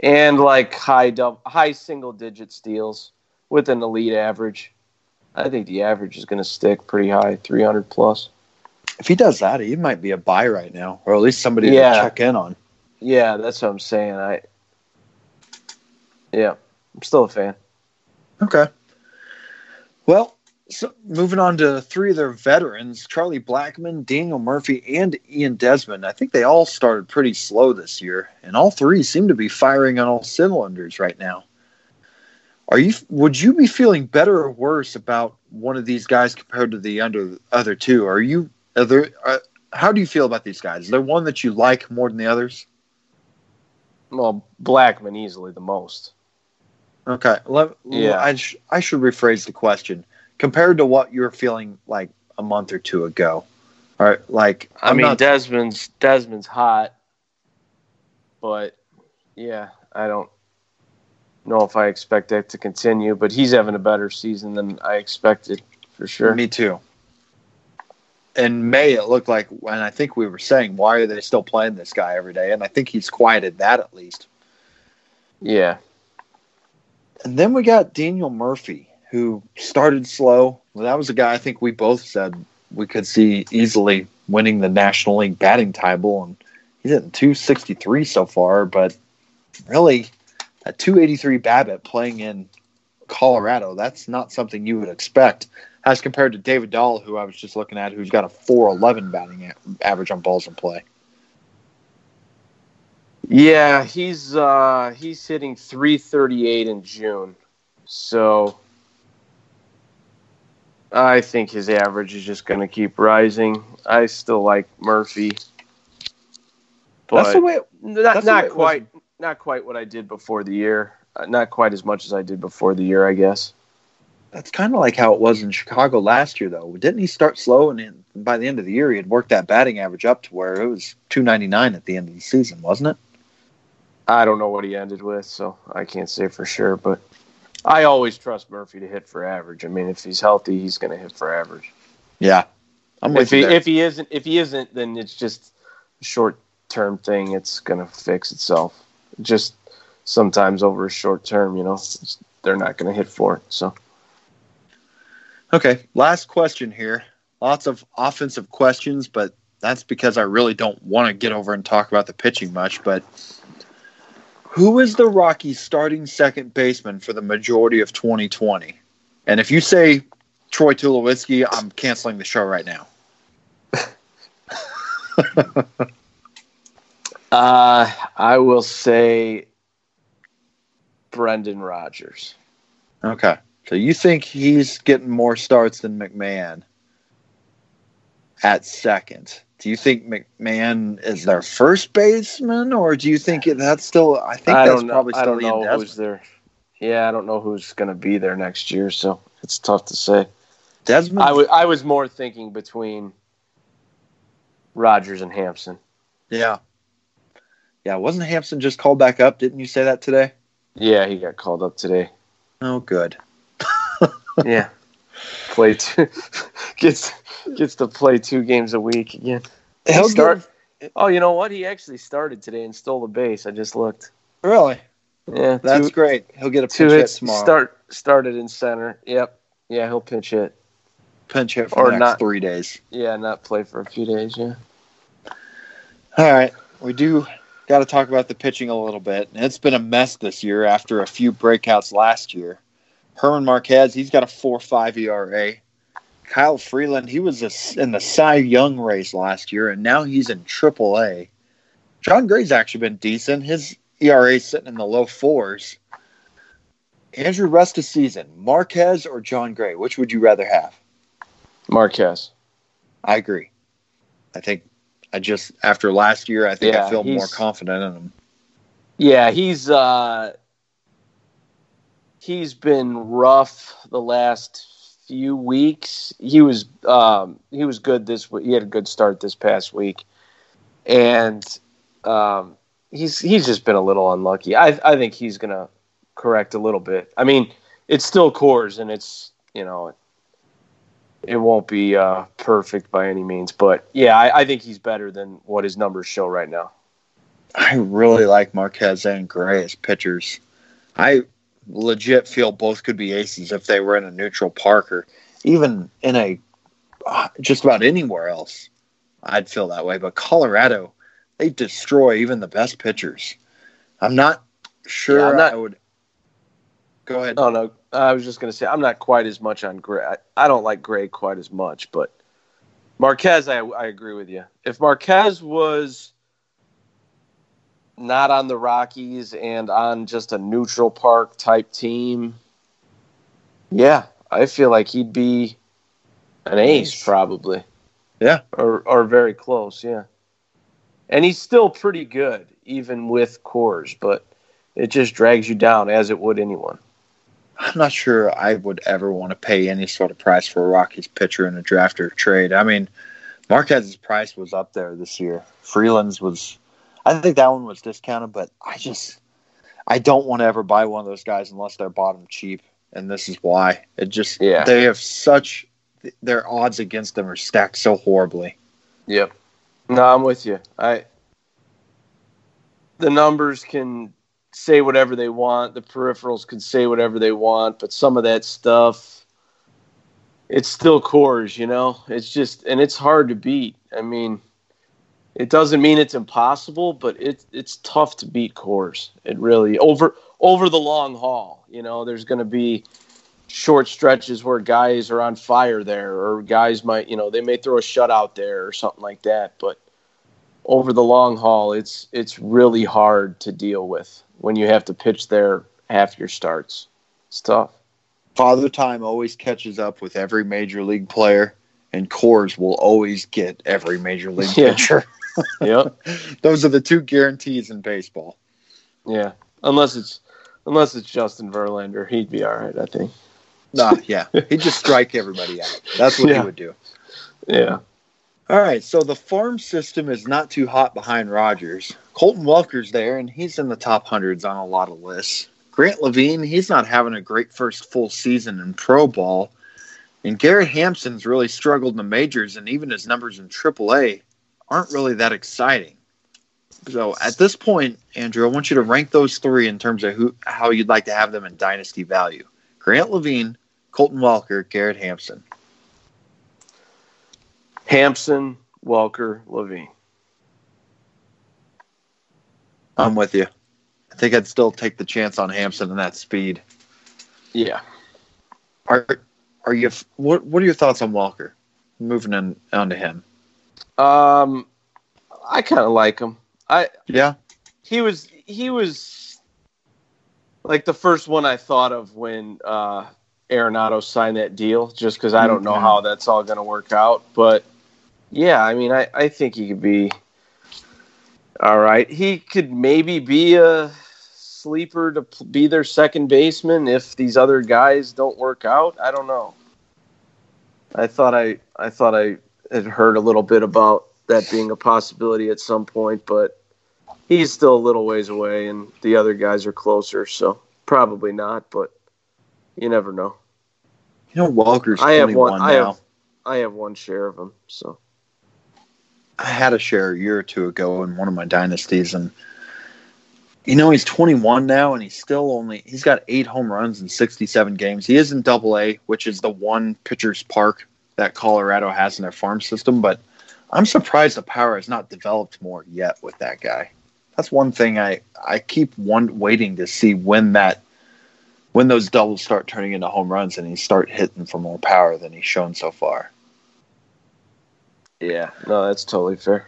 C: and like high dub, high single digit steals with an elite average. I think the average is going to stick pretty high, three hundred plus.
B: if he does that, he might be a buy right now, or at least somebody
C: Yeah.
B: to check in on.
C: Yeah, that's what I'm saying. I, yeah, I'm still a fan.
B: Okay. Well, so moving on to three of their veterans, Charlie Blackmon, Daniel Murphy, and Ian Desmond. I think they all started pretty slow this year, and all three seem to be firing on all cylinders right now. Are you? Would you be feeling better or worse about one of these guys compared to the under, other two? Are you? Are there? Uh, how do you feel about these guys? Is there one that you like more than the others?
C: Well, Blackmon easily the most.
B: Okay. Let,
C: Yeah.
B: I, sh- I should rephrase the question. Compared to what you were feeling like a month or two ago. All right. Like,
C: I
B: I'm
C: mean,
B: not-
C: Desmond's Desmond's hot, but yeah, I don't know if I expect that to continue. But he's having a better season than I expected for sure.
B: me too. In May, it looked like, and I think we were saying, why are they still playing this guy every day? And I think he's quieted that at least.
C: Yeah,
B: And then we got Daniel Murphy, who started slow. Well, that was a guy I think we both said we could see easily winning the National League batting title, and he's at 263 so far. But really, a 283 BABIP playing in Colorado, that's not something you would expect as compared to David Dahl, who I was just looking at, who's got a 411 batting average on balls in play.
C: yeah, he's uh, he's hitting 338 in June, so I think his average is just going to keep rising. I still like Murphy, but
B: that's the way.
C: not
B: that's the way
C: not quite not quite what I did before the year. Uh, not quite as much as I did before the year, I guess.
B: That's kind of like how it was in Chicago last year, though. Didn't he start slow, and then by the end of the year, he had worked that batting average up to where it was 299 at the end of the season, wasn't it?
C: I don't know what he ended with, so I can't say for sure. But I always trust Murphy to hit for average. I mean, if he's healthy, he's going to hit for average.
B: Yeah, I'm with
C: If he
B: there.
C: if he isn't if he isn't, then it's just a short term thing. It's going to fix itself. Just sometimes over a short term, you know, they're not going to hit for it. So
B: Okay, last question here. Lots of offensive questions, but that's because I really don't want to get over and talk about the pitching much. But who is the Rockies starting second baseman for the majority of 2020? And if you say Troy Tulowitzki, I'm canceling the show right now.
C: uh, I will say Brendan Rodgers.
B: Okay. So you think he's getting more starts than McMahon at second? Do you think McMahon is their first baseman, or do you think that's still? I think
C: I
B: that's
C: don't
B: probably
C: I
B: still
C: don't
B: Ian
C: know who's there. Yeah, I don't know who's going to be there next year, so it's tough to say.
B: Desmond.
C: I, w- I was more thinking between Rodgers and Hampson.
B: yeah, yeah. Wasn't Hampson just called back up? Didn't you say that today?
C: Yeah, he got called up today.
B: Oh, good.
C: Yeah, play two gets gets to play two games a week again.
B: He'll
C: start-
B: give-
C: Oh, you know what? He actually started today and stole the base. I just looked.
B: really.
C: Yeah,
B: That's
C: two,
B: great. He'll get a
C: two
B: pinch hit
C: hits.
B: tomorrow.
C: Start started in center. Yep. Yeah, he'll pitch hit.
B: pinch hit for
C: or not.
B: three days.
C: Yeah, not play for a few days. Yeah.
B: All right, we do got to talk about the pitching a little bit. It's been a mess this year after a few breakouts last year. German Marquez, he's got a four-five ERA. Kyle Freeland, he was a, in the Cy Young race last year, and now he's in Triple A. Jon Gray's actually been decent. His ERA is sitting in the low fours. Andrew, rest of season, Marquez or Jon Gray? Which would you rather have?
C: Marquez.
B: I agree. I think I just after last year, I think
C: Yeah,
B: I feel more confident in him.
C: Yeah, he's uh he's been rough the last few weeks. He was um he was good this week. He had a good start this past week. And um he's he's just been a little unlucky. I I think he's going to correct a little bit. I mean, it's still Coors and it's, you know, it won't be uh, perfect by any means, but yeah, I, I think he's better than what his numbers show right now.
B: I really like Marquez and Gray as pitchers. I legit feel both could be aces if they were in a neutral park or even in a uh, just about anywhere else. I'd feel that way. But Colorado, they destroy even the best pitchers. I'm not sure
C: Yeah, I'm not-
B: I would. Go ahead.
C: Oh no, I was just gonna say I'm not quite as much on Gray. I, I don't like Gray quite as much, but Marquez, I I agree with you. If Marquez was not on the Rockies and on just a neutral park type team, yeah, I feel like he'd be an ace
B: Ace.
C: probably.
B: Yeah.
C: or or very close. Yeah, and he's still pretty good even with Coors, but it just drags you down as it would anyone.
B: I'm not sure I would ever want to pay any sort of price for a Rockies pitcher in a draft or trade. I mean, Marquez's price was up there this year. Freeland's was, I think that one was discounted, but I just, I don't want to ever buy one of those guys unless they're bottom cheap, and this is why. It just,
C: Yeah.
B: they have such, their odds against them are stacked so horribly.
C: Yep. No, I'm with you. I the numbers can say whatever they want, the peripherals can say whatever they want, but some of that stuff it's still Coors, you know? It's just and it's hard to beat. I mean, it doesn't mean it's impossible, but it it's tough to beat Coors. It really over over the long haul, you know, there's going to be short stretches where guys are on fire there or guys might you know they may throw a shutout there or something like that but over the long haul it's it's really hard to deal with when you have to pitch there half your starts it's tough
B: Father Time always catches up with every major league player, and Coors will always get every major league
C: Yeah.
B: pitcher.
C: yep
B: Those are the two guarantees in baseball.
C: yeah unless it's unless it's justin verlander he'd be all right i think
B: Nah, yeah. He'd just strike everybody out. That's what
C: Yeah.
B: he would do.
C: yeah
B: All right, so the farm system is not too hot behind Rodgers. Colton Welker's there, and he's in the top hundreds on a lot of lists. Grant Lavigne, he's not having a great first full season in pro ball. And Garrett Hampson's really struggled in the majors, and even his numbers in AAA aren't really that exciting. So at this point, Andrew, I want you to rank those three in terms of who how you'd like to have them in dynasty value. Grant Lavigne, Colton Welker, Garrett Hampson.
C: Hampson Welker, Lavigne.
B: I'm with you. I think I'd still take the chance on Hampson and that speed.
C: Yeah.
B: Are are you what what are your thoughts on Walker? Moving on to him.
C: Um I kind of like him. I
B: Yeah.
C: He was he was like the first one I thought of when uh Arenado signed that deal just cuz I don't know
B: Mhm.
C: how that's all going to work out, but yeah, I mean I I think he could be all right. He could maybe be a sleeper to be their second baseman if these other guys don't work out. I don't know. I thought I I thought I had heard a little bit about that being a possibility at some point, but he's still a little ways away, and the other guys are closer, so probably not. But you never know.
B: You know Walker's
C: I have
B: 21
C: one.
B: now.
C: I have I have one share of him, so
B: I had a share a year or two ago in one of my dynasties, and you know he's 21 now, and he's still only he's got eight home runs in 67 games. He is in Double A, which is the one pitcher's park that Colorado has in their farm system. But I'm surprised the power has not developed more yet with that guy. That's one thing I I keep one waiting to see when that when those doubles start turning into home runs and he start hitting for more power than he's shown so far.
C: Yeah, no, that's totally fair.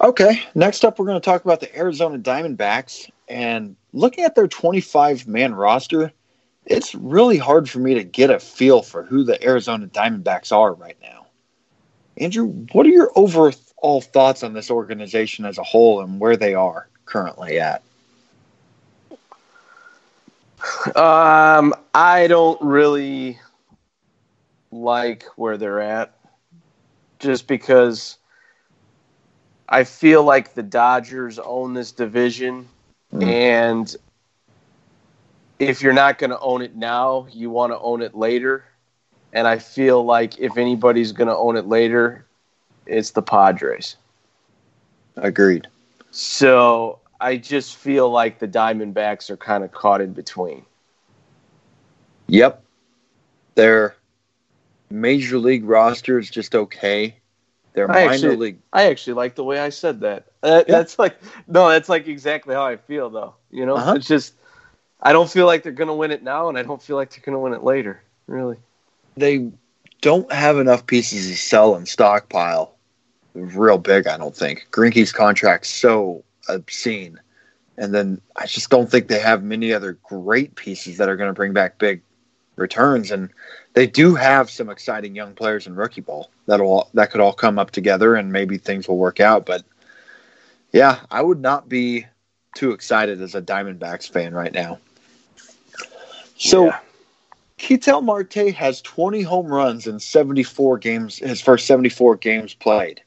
B: Okay, next up, we're going to talk about the Arizona Diamondbacks. And looking at their 25 man roster, it's really hard for me to get a feel for who the Arizona Diamondbacks are right now. Andrew, what are your overall thoughts on this organization as a whole and where they are currently at?
C: Um, I don't really like where they're at, just because I feel like the Dodgers own this division,
B: Mm.
C: and if you're not going to own it now, you want to own it later. And I feel like if anybody's going to own it later, it's the Padres.
B: Agreed.
C: So I just feel like the Diamondbacks are kind of caught in between.
B: Yep. Their major league roster is just okay. Their
C: I
B: minor
C: actually-
B: league
C: I actually like the way I said that. That-
B: Yeah.
C: That's like no, that's like exactly how I feel though. You know,
B: Uh-huh.
C: it's just I don't feel like they're gonna win it now, and I don't feel like they're gonna win it later. Really,
B: they don't have enough pieces to sell and stockpile real big, I don't think. Greinke's contract's so obscene. And then I just don't think they have many other great pieces that are going to bring back big returns. And they do have some exciting young players in rookie ball that'll that could all come up together and maybe things will work out. But yeah, I would not be too excited as a Diamondbacks fan right now. So
C: Yeah.
B: Ketel Marte has 20 home runs in 74 games, his first 74 games played.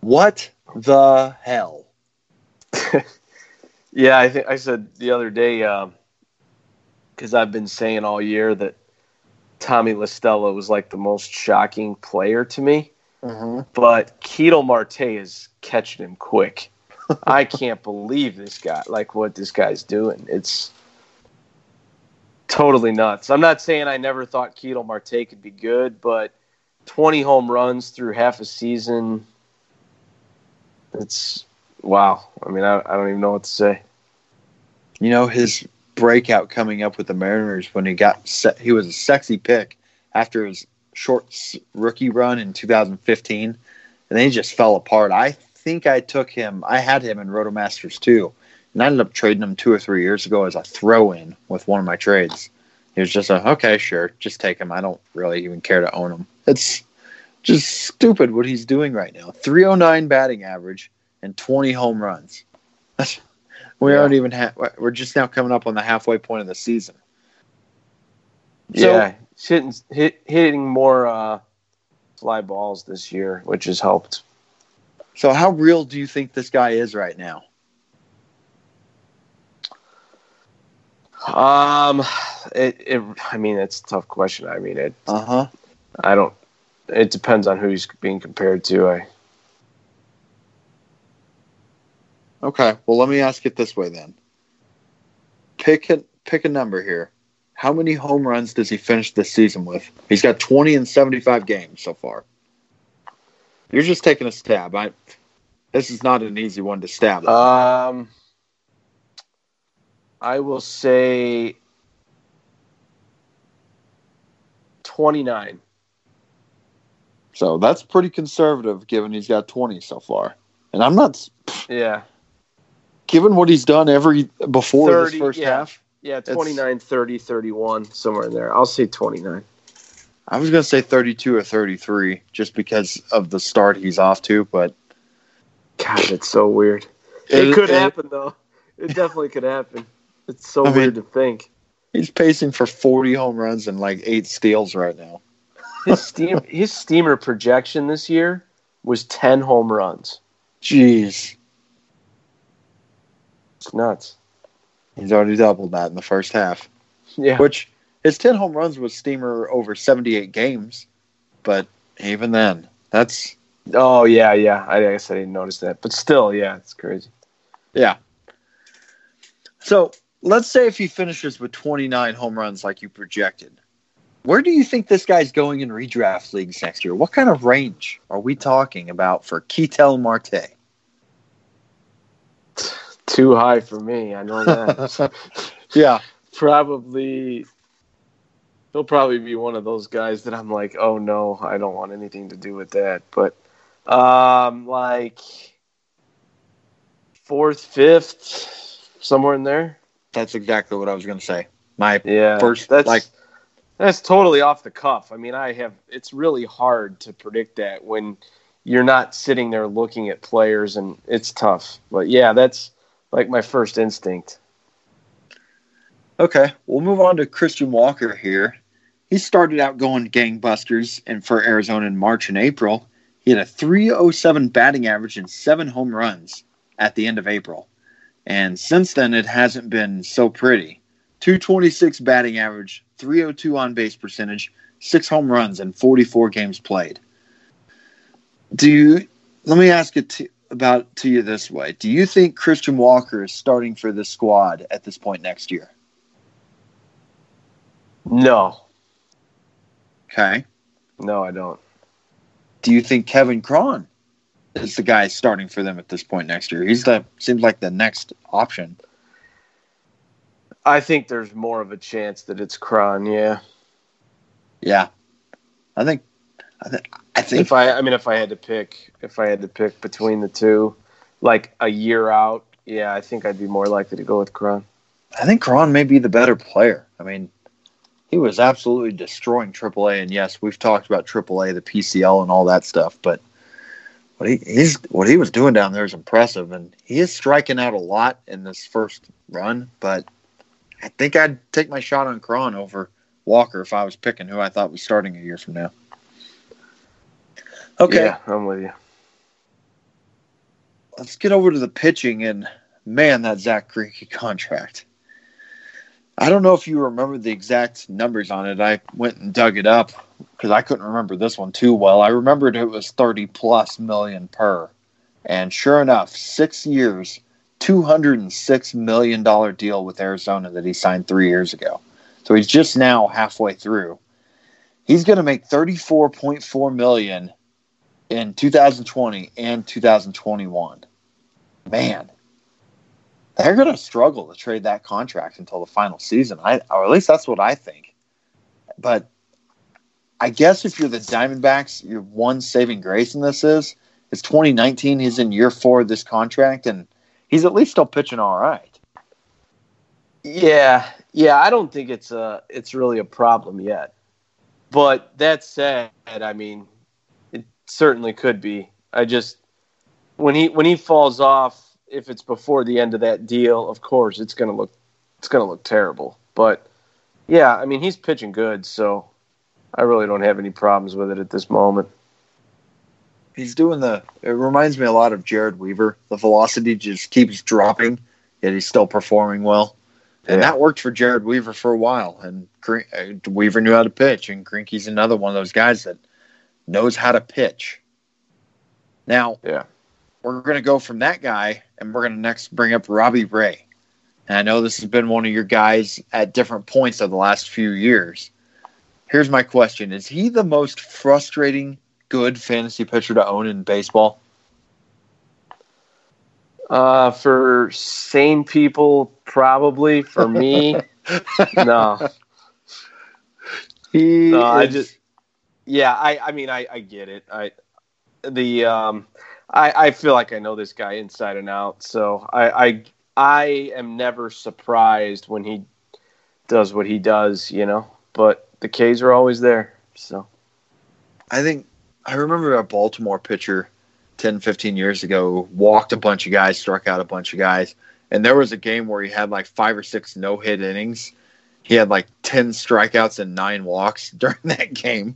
B: What the hell?
C: yeah. I think I said the other day um, because I've been saying all year that Tommy La Stella was like the most shocking player to me,
B: Mm-hmm.
C: but Ketel Marte is catching him quick. I can't believe this guy, like what this guy's doing. It's totally nuts. I'm not saying I never thought Ketel Marte could be good, but 20 home runs through half a season, it's wow. I mean, I, I don't even know what to say.
B: You know, his breakout coming up with the Mariners when he got he was a sexy pick after his short rookie run in 2015, and then he just fell apart. I think I took him, I had him in Rotomasters too, and I ended up trading him two or three years ago as a throw in with one of my trades. He was just a, okay, sure, just take him. I don't really even care to own him. It's just stupid what he's doing right now. 309 batting average and 20 home runs. We
C: Yeah.
B: aren't even ha- we're just now coming up on the halfway point of the season. So-
C: yeah, hitting hit, hitting more uh, fly balls this year, which has helped.
B: So how real do you think this guy is right now?
C: Um, it, it I mean, it's a tough question. I mean, it.
B: Uh huh.
C: I don't. It depends on who he's being compared to. I
B: Okay. Well, let me ask it this way then. Pick a pick a number here. How many home runs does he finish this season with? He's got 20 in 75 games so far. You're just taking a stab. I, this is not an easy one to stab.
C: Um, I will say 29.
B: So that's pretty conservative given he's got 20 so far. And I'm not.
C: Yeah.
B: Given what he's done every before
C: 30,
B: this first
C: yeah.
B: half.
C: Yeah, 29, 30, 31, somewhere in there. I'll say 29.
B: I was going to say 32 or 33 just because of the start he's off to, but.
C: God, it's so weird. It, it could it, happen, though. It definitely could happen. It's so I weird mean, to think.
B: He's pacing for 40 home runs and like eight steals right now.
C: his steam his steamer projection this year was 10 home runs.
B: Jeez.
C: It's nuts.
B: He's already doubled that in the first half.
C: Yeah.
B: Which his 10 home runs was steamer over 78 games, but even then, that's
C: Oh yeah, yeah. I guess I didn't notice that. But still, yeah, it's crazy.
B: Yeah. So let's say if he finishes with 29 home runs like you projected, where do you think this guy's going in redraft leagues next year? What kind of range are we talking about for Ketel Marte?
C: Too high for me. I know that.
B: yeah.
C: Probably. He'll probably be one of those guys that I'm like, oh no, I don't want anything to do with that. But, um, like fourth, fifth, somewhere in there.
B: That's exactly what I was going to say. My
C: yeah,
B: first,
C: that's
B: like
C: that's totally off the cuff. I mean, I have it's really hard to predict that when you're not sitting there looking at players and it's tough. But yeah, that's like my first instinct.
B: Okay, we'll move on to Christian Walker here. He started out going gangbusters and for Arizona in March and April. He had a 307 batting average and seven home runs at the end of April. And since then, it hasn't been so pretty. 226 batting average, 302 on base percentage, six home runs, and 44 games played. Do you? Let me ask you about to you this way: Do you think Christian Walker is starting for the squad at this point next year?
C: No.
B: Okay.
C: No, I don't.
B: Do you think Kevin Cron is the guy starting for them at this point next year? He's the seems like the next option.
C: I think there's more of a chance that it's Cron. Yeah.
B: Yeah. I think. I think. I think.
C: If I, I mean, if I had to pick, if I had to pick between the two, like a year out, yeah, I think I'd be more likely to go with Cron.
B: I think Cron may be the better player. I mean, he was absolutely destroying AAA, and yes, we've talked about AAA, the PCL, and all that stuff, but what he he's what he was doing down there is impressive, and he is striking out a lot in this first run. But I think I'd take my shot on Cron over Walker if I was picking who I thought was starting a year from now. Okay,
C: yeah, I'm with you.
B: Let's get over to the pitching, and man, that Zack Greinke contract. I don't know if you remember the exact numbers on it. I went and dug it up because I couldn't remember this one too well. I remembered it was 30 plus million per. And sure enough, six years, $206 million deal with Arizona that he signed three years ago. So he's just now halfway through. He's going to make 34.4 million in 2020 and 2021. Man, they're going to struggle to trade that contract until the final season. I, or at least that's what I think. But I guess if you're the Diamondbacks, your one saving grace in this is it's 2019. He's in year four of this contract, and he's at least still pitching all right.
C: Yeah, yeah. I don't think it's a it's really a problem yet. But that said, I mean, certainly could be. I just when he when he falls off if it's before the end of that deal, of course it's gonna look it's gonna look terrible. But yeah, I mean he's pitching good, so I really don't have any problems with it at this moment.
B: He's doing the. It reminds me a lot of Jered Weaver. The velocity just keeps dropping, yet he's still performing well, and yeah. that worked for Jered Weaver for a while. And uh, Weaver knew how to pitch, and Greinke's another one of those guys that knows how to pitch. Now,
C: yeah,
B: we're going to go from that guy and we're going to next bring up Robbie Ray. and I know this has been one of your guys at different points of the last few years. Here's my question Is he the most frustrating good fantasy pitcher to own in baseball?
C: Uh, for sane people, probably. For me, no.
B: He
C: No, I just yeah, I I mean I I get it. I the um I I feel like I know this guy inside and out. So I I I am never surprised when he does what he does, you know. But the K's are always there. So
B: I think I remember a Baltimore pitcher 10, 15 years ago walked a bunch of guys, struck out a bunch of guys. And there was a game where he had like five or six no hit innings. He had like 10 strikeouts and nine walks during that game.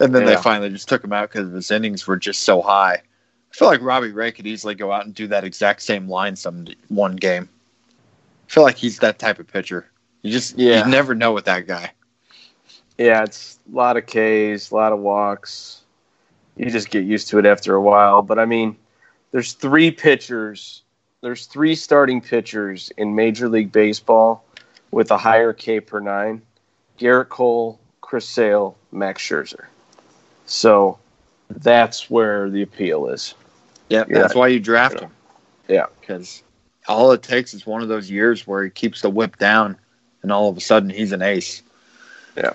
B: And then they finally just took him out because his innings were just so high. I feel like Robbie Ray could easily go out and do that exact same line some one game. I feel like he's that type of pitcher. You just
C: Yeah.
B: you never know with that guy.
C: yeah, it's a lot of K's, a lot of walks. You just get used to it after a while. But I mean, there's three pitchers, there's three starting pitchers in Major League Baseball with a higher K per nine: Gerrit Cole, Chris Sale, Max Scherzer. So that's where the appeal is.
B: Yeah, that's why you draft him.
C: Yeah.
B: because all it takes is one of those years where he keeps the WHIP down, and all of a sudden he's an ace.
C: Yeah.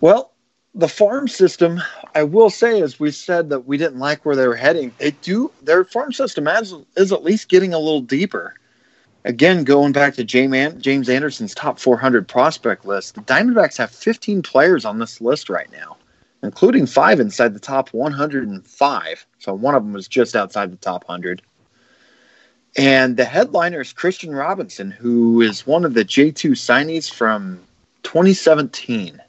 B: Well, the farm system, I will say, as we said that we didn't like where they were heading, they do their farm system is, is at least getting a little deeper. Again, going back to James Anderson's top 400 prospect list, the Diamondbacks have 15 players on this list right now, including five inside the top 105. So one of them was just outside the top 100. And the headliner is Kristian Robinson, who is one of the J2 signees from 2017.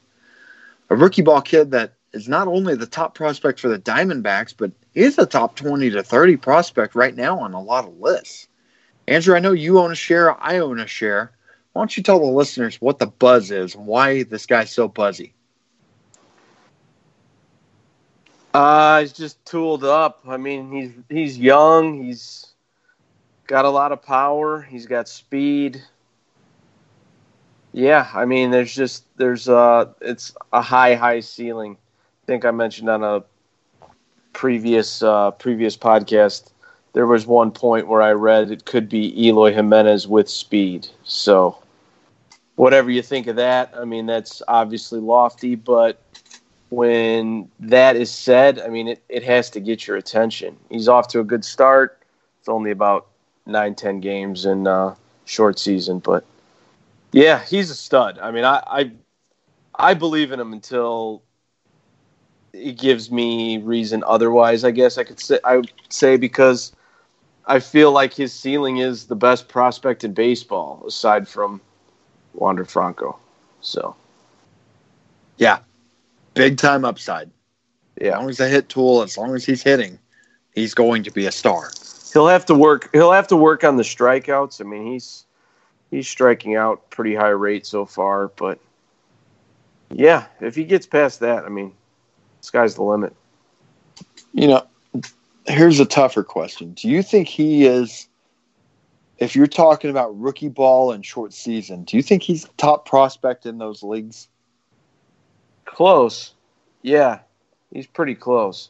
B: A rookie ball kid that is not only the top prospect for the Diamondbacks, but is a top 20 to 30 prospect right now on a lot of lists. Andrew, I know you own a share, I own a share. Why don't you tell the listeners what the buzz is and why this guy's so buzzy?
C: Uh, he's just tooled up. I mean, he's he's young. He's got a lot of power. He's got speed. Yeah, I mean, there's just there's uh, it's a high high ceiling. I think I mentioned on a previous uh, previous podcast. There was one point where I read it could be Eloy Jimenez with speed. So, whatever you think of that, I mean, that's obviously lofty, but when that is said, I mean, it, it has to get your attention. He's off to a good start. It's only about nine, ten games in uh, short season, but yeah, he's a stud. I mean, I, I I believe in him until it gives me reason otherwise. I guess I could say I would say because I feel like his ceiling is the best prospect in baseball aside from Wander Franco. So yeah,
B: Big time upside.
C: Yeah, as
B: long as the hit tool, as long as he's hitting, he's going to be a star.
C: He'll have to work. He'll have to work on the strikeouts. I mean, he's he's striking out pretty high rate so far, but yeah, if he gets past that, I mean, sky's the limit.
B: You know, here's a tougher question. Do you think he is, if you're talking about rookie ball and short season, do you think he's top prospect in those leagues?
C: Close, yeah, he's pretty close.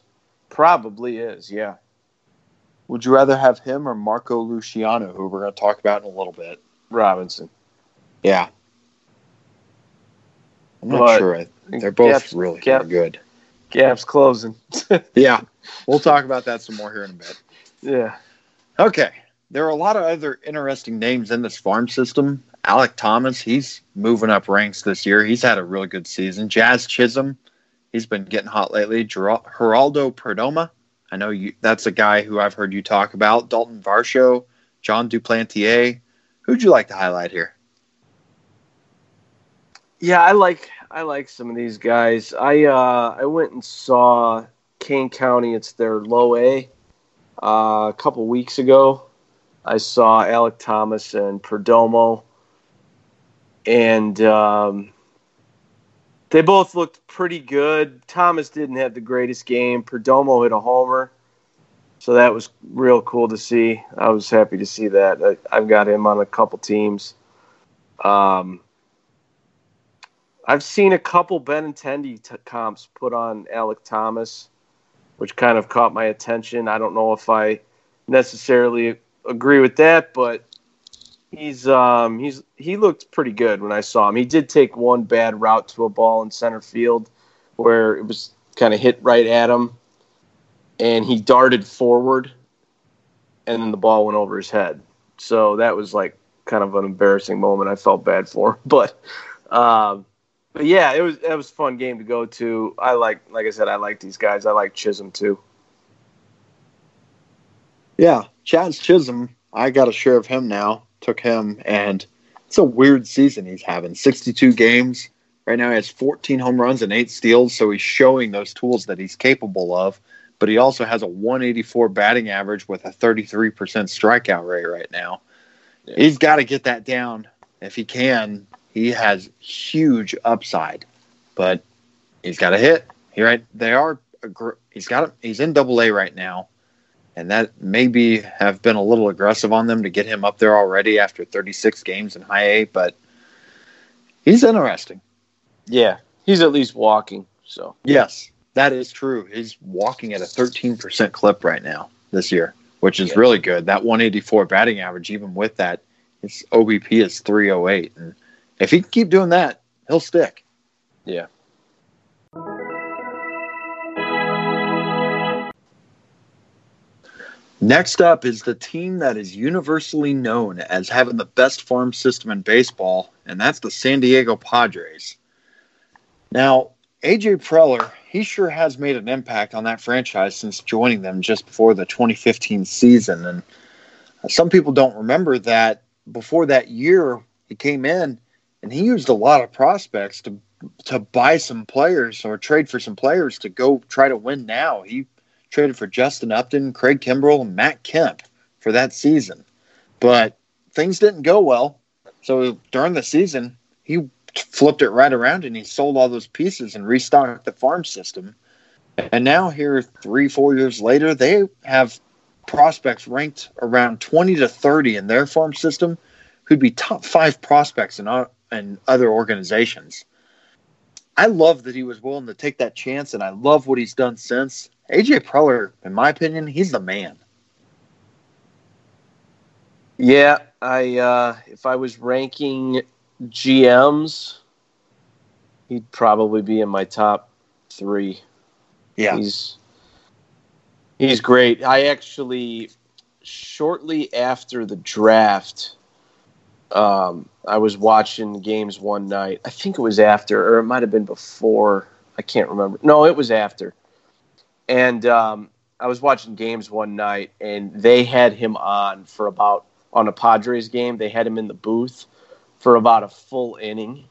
C: Probably is, yeah.
B: Would you rather have him or Marco Luciano, who we're going to talk about in a little bit?
C: Robinson.
B: Yeah. I'm not
C: But-
B: sure. I, they're both
C: Gaps-
B: really
C: Gap-
B: good.
C: Gap's closing.
B: Yeah. We'll talk about that some more here in a bit.
C: yeah.
B: Okay. There are a lot of other interesting names in this farm system. Alek Thomas, he's moving up ranks this year. He's had a really good season. Jazz Chisholm, he's been getting hot lately. Ger- Geraldo Perdomo, I know you. That's a guy who I've heard you talk about. Dalton Varsho, Jon Duplantier. Who'd you like to highlight here?
C: Yeah, I like I like some of these guys. I uh, I went and saw Kane County. It's their low A uh, a couple weeks ago. I saw Alek Thomas and Perdomo, and um, they both looked pretty good. Thomas didn't have the greatest game. Perdomo hit a homer, so that was real cool to see. I was happy to see that. I, have got him on a couple teams. Um, I've seen a couple Benintendi t- comps put on Alek Thomas, which kind of caught my attention. I don't know if I necessarily agree with that, but he's um, he's he looked pretty good when I saw him. He did take one bad route to a ball in center field where it was kind of hit right at him, and he darted forward, and then the ball went over his head. So that was like kind of an embarrassing moment. I felt bad for him, but. Um, but yeah, it was it was a fun game to go to. I like like I said, I like these guys. I like Chisholm too.
B: Yeah, Jazz Chisholm. I got a share of him now. Took him, and it's a weird season he's having. Sixty-two games right now. He has fourteen home runs and eight steals, so he's showing those tools that he's capable of. But he also has a 184 batting average with a 33% strikeout rate right now. Yeah. He's got to get that down if he can he has huge upside, but he's got to hit. He right they are. He's got. He's in Double A right now, and that maybe have been a little aggressive on them to get him up there already after 36 games in High A. But he's interesting.
C: Yeah, he's at least walking. So
B: yes, that is true. He's walking at a 13% clip right now this year, which is yeah. really good. That 184 batting average, even with that, his OBP is 308, and if he can keep doing that, he'll stick.
C: Yeah.
B: Next up is the team that is universally known as having the best farm system in baseball, and that's the San Diego Padres. Now, AJ Preller, he sure has made an impact on that franchise since joining them just before the 2015 season. And some people don't remember that before that year he came in, and he used a lot of prospects to to buy some players or trade for some players to go try to win now. He traded for Justin Upton, Craig Kimbrel, and Matt Kemp for that season. But things didn't go well. So during the season, he flipped it right around and he sold all those pieces and restocked the farm system. And now, here, three, four years later, they have prospects ranked around 20 to 30 in their farm system who'd be top five prospects in and other organizations. I love that he was willing to take that chance, and I love what he's done since. AJ Preller, in my opinion, he's the man.
C: Yeah, I uh, if I was ranking GMs, he'd probably be in my top three.
B: Yeah,
C: he's he's great. I actually shortly after the draft um, I was watching games one night. I think it was after, or it might have been before. I can't remember. No, it was after. And um, I was watching games one night, and they had him on for about on a Padres game. They had him in the booth for about a full inning,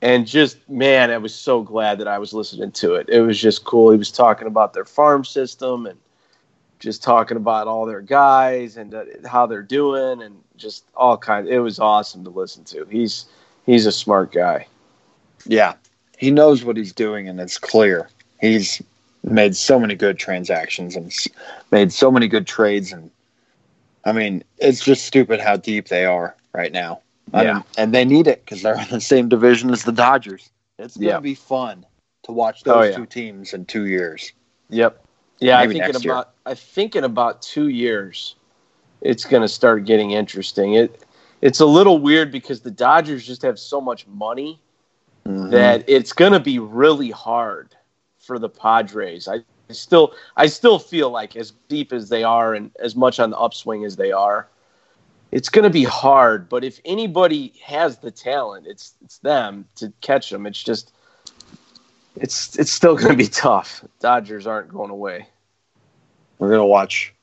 C: and just man, I was so glad that I was listening to it. It was just cool. He was talking about their farm system and just talking about all their guys and uh, how they're doing and just all kinds. It was awesome to listen to. He's he's a smart guy.
B: Yeah, he knows what he's doing, and it's clear. He's made so many good transactions and made so many good trades, and I mean, it's just stupid how deep they are right now.
C: Yeah,
B: and they need it because they're in the same division as the Dodgers. It's gonna yeah. be fun to watch those oh, yeah. two teams in two years.
C: Yep. Yeah, I think in about year. I think in about two years, it's going to start getting interesting. It it's a little weird because the Dodgers just have so much money mm-hmm. that it's going to be really hard for the Padres. I still I still feel like as deep as they are and as much on the upswing as they are, it's going to be hard. But if anybody has the talent, it's it's them to catch them. It's just it's it's still going to be tough. Dodgers aren't going away.
B: We're going to watch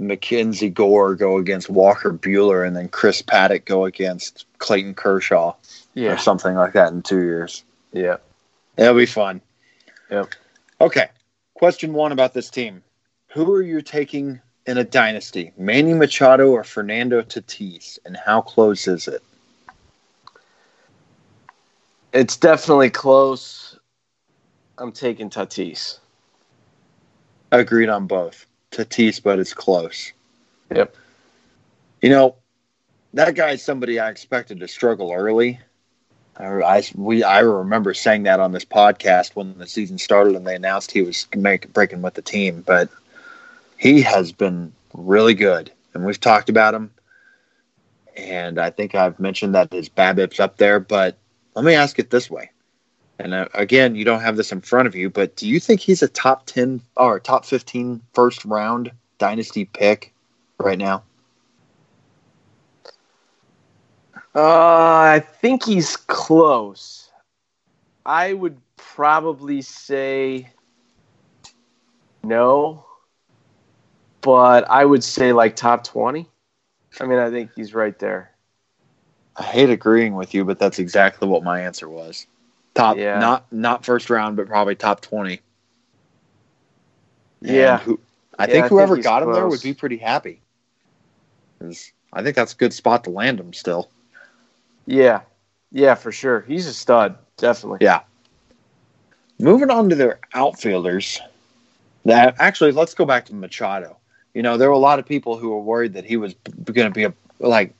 B: Mackenzie Gore go against Walker Buehler and then Chris Paddack go against Clayton Kershaw yeah. or something like that in two years.
C: Yeah.
B: It'll be fun.
C: Yep.
B: Okay. Question one about this team. Who are you taking in a dynasty? Manny Machado or Fernando Tatis? And how close is it?
C: It's definitely close. I'm taking Tatis.
B: Agreed on both. Tatis, but it's close.
C: Yep.
B: You know, that guy's somebody I expected to struggle early. I, I, we, I remember saying that on this podcast when the season started and they announced he was make, breaking with the team, but he has been really good. And we've talked about him. And I think I've mentioned that his BABIP's up there, but let me ask it this way. And uh, again, you don't have this in front of you, but do you think he's a top 10 or top 15 first round dynasty pick right now?
C: Uh, I think he's close. I would probably say no, but I would say like top 20. I mean, I think he's right there.
B: I hate agreeing with you, but that's exactly what my answer was. Top, yeah. not not first round, but probably top 20.
C: yeah.
B: Who, I yeah, think whoever I think got him there would be pretty happy. I think that's a good spot to land him still.
C: Yeah, yeah, for sure. He's a stud, definitely.
B: Yeah. Moving on to their outfielders. That actually, let's go back to Machado. You know, there were a lot of people who were worried that he was going to be a, like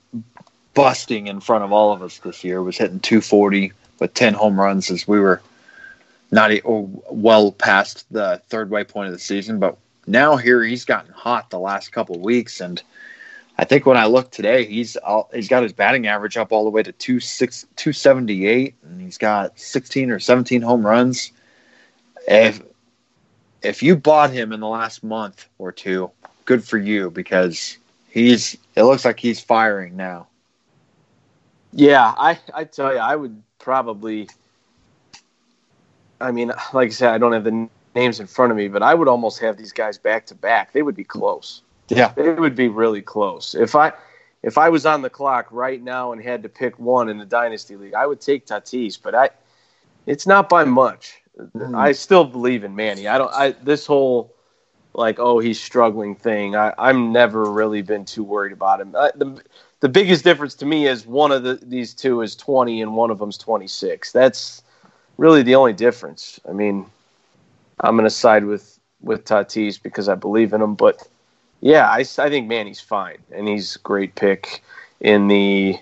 B: busting in front of all of us this year. Was hitting 240 with 10 home runs as we were not oh, well past the third way point of the season. But now here he's gotten hot the last couple weeks, and I think when I look today, he's all, he's got his batting average up all the way to 26, 278, and he's got 16 or 17 home runs. If if you bought him in the last month or two, good for you because he's it looks like he's firing now.
C: Yeah, I I tell you, I would probably. I mean, like I said, I don't have the names in front of me, but I would almost have these guys back to back. They would be close.
B: Yeah,
C: it would be really close. If I if I was on the clock right now and had to pick one in the dynasty league, I would take Tatis, but I it's not by much. Mm. I still believe in Manny. I don't. I this whole like oh he's struggling thing. I I'm never really been too worried about him. I, the the biggest difference to me is one of the, these two is 20 and one of them's 26. That's really the only difference. I mean, I'm going to side with with Tatis because I believe in him, but yeah, I, I think Manny's fine, and he's a great pick in the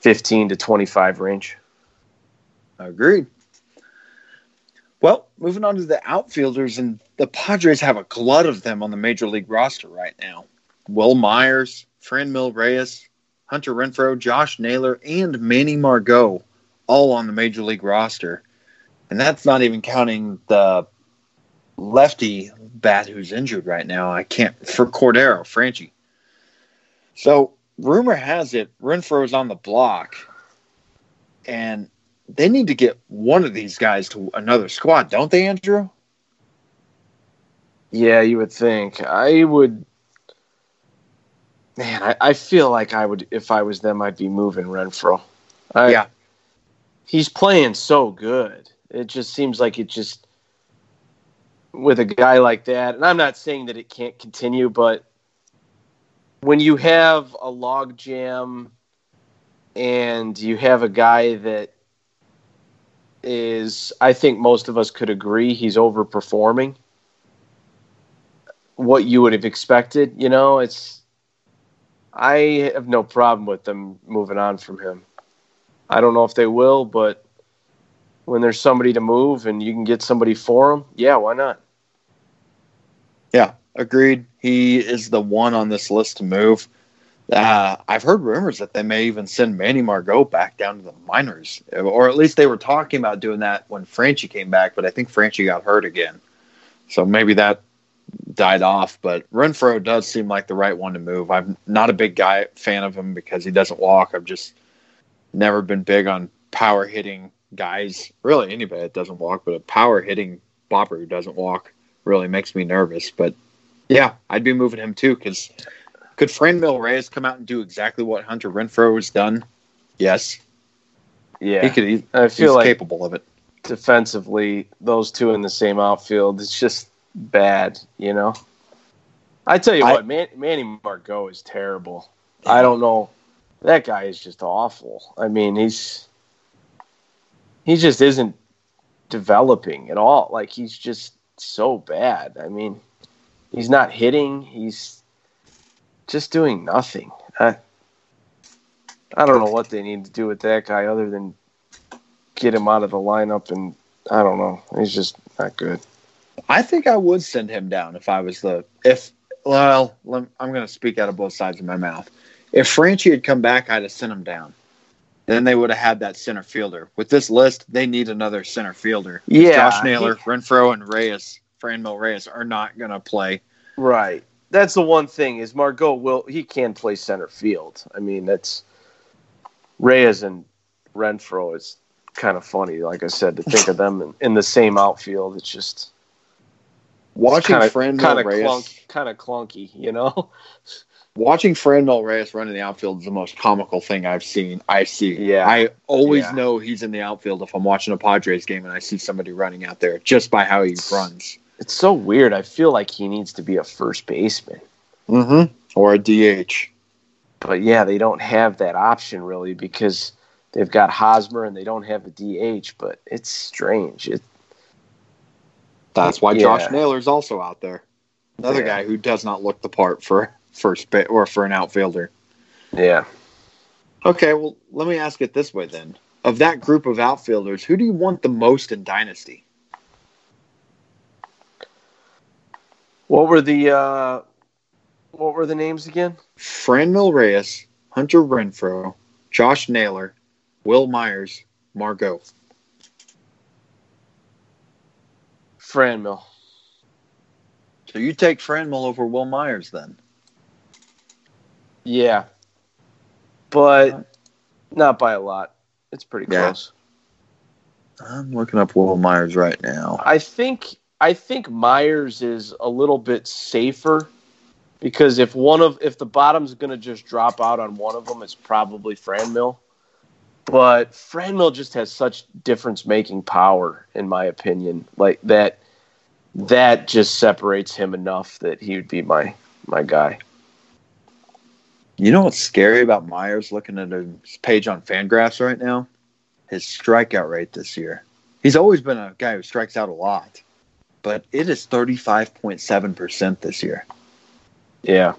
C: 15 to 25 range.
B: Agreed. Well, moving on to the outfielders, and the Padres have a glut of them on the major league roster right now. Wil Myers, Franmil Reyes, Hunter Renfroe, Josh Naylor, and Manny Margot all on the major league roster. And that's not even counting the lefty bat who's injured right now. I can't for Cordero, Franchy. So rumor has it Renfroe is on the block, and they need to get one of these guys to another squad, don't they, Andrew?
C: Yeah, you would think. I would. Man, I, I feel like I would if I was them, I'd be moving Renfroe. I,
B: yeah,
C: he's playing so good. It just seems like it just with a guy like that, and I'm not saying that it can't continue, but when you have a log jam and you have a guy that is, I think most of us could agree he's overperforming what you would have expected. You know, it's, I have no problem with them moving on from him. I don't know if they will, but when there's somebody to move and you can get somebody for him, yeah, why not?
B: Yeah, agreed. He is the one on this list to move. Uh, I've heard rumors that they may even send Manny Margot back down to the minors, or at least they were talking about doing that when Franchy came back. But I think Franchy got hurt again, so maybe that died off. But Renfroe does seem like the right one to move. I'm not a big guy fan of him because he doesn't walk. I've just never been big on power hitting guys. Really, anybody that doesn't walk, but a power hitting bopper who doesn't walk really makes me nervous. But yeah, I'd be moving him too because could Franmil Reyes come out and do exactly what Hunter Renfroe has done? Yes.
C: Yeah,
B: he could. He, I feel like capable of it.
C: Defensively, those two in the same outfield, it's just bad. You know. I tell you I, what, Man, Manny Margot is terrible. Yeah. I don't know. That guy is just awful. I mean, he's he just isn't developing at all. Like he's just so bad. I mean, He's not hitting. He's just doing nothing. I, I don't know what they need to do with that guy other than get him out of the lineup. And I don't know. He's just not good.
B: I think I would send him down if I was the if. Well, I'm going to speak out of both sides of my mouth. If Franchy had come back, I'd have sent him down. Then they would have had that center fielder. With this list, they need another center fielder.
C: Yeah,
B: Josh Naylor, he, Renfroe, and Reyes, Franmil Reyes are not going to play.
C: Right. That's the one thing is Margot will he can play center field. I mean that's Reyes and Renfroe is kind of funny. Like I said, to think of them in, in the same outfield, it's just
B: watching kind of kind
C: of clunk, kind of clunky, you know.
B: watching Franmil Reyes run in the outfield is the most comical thing I've seen. I see.
C: Yeah.
B: I always yeah. know he's in the outfield if I'm watching a Padres game and I see somebody running out there just by how he runs.
C: It's so weird. I feel like he needs to be a first baseman.
B: Mm-hmm. Or a DH.
C: But yeah, they don't have that option really because they've got Hosmer and they don't have a DH, but it's strange. It,
B: That's why yeah. Josh Naylor's also out there. Another yeah. guy who does not look the part for first bit or for an outfielder.
C: Yeah.
B: Okay, well, let me ask it this way then. Of that group of outfielders, who do you want the most in Dynasty?
C: What were the uh, what were the names again?
B: Franmil Reyes, Hunter Renfroe, Josh Naylor, Wil Myers, Margot.
C: Franmil.
B: So you take Franmil over Wil Myers then?
C: Yeah, but not by a lot. It's pretty yeah. close.
B: I'm looking up Wil Myers right now.
C: I think I think Myers is a little bit safer because if one of if the bottom's going to just drop out on one of them, it's probably Franmil. But Franmil just has such difference making power, in my opinion. Like that, that just separates him enough that he would be my my guy.
B: You know what's scary about Myers looking at his page on Fangraphs right now? His strikeout rate this year. He's always been a guy who strikes out a lot, but it is 35.7% this year.
C: Yeah.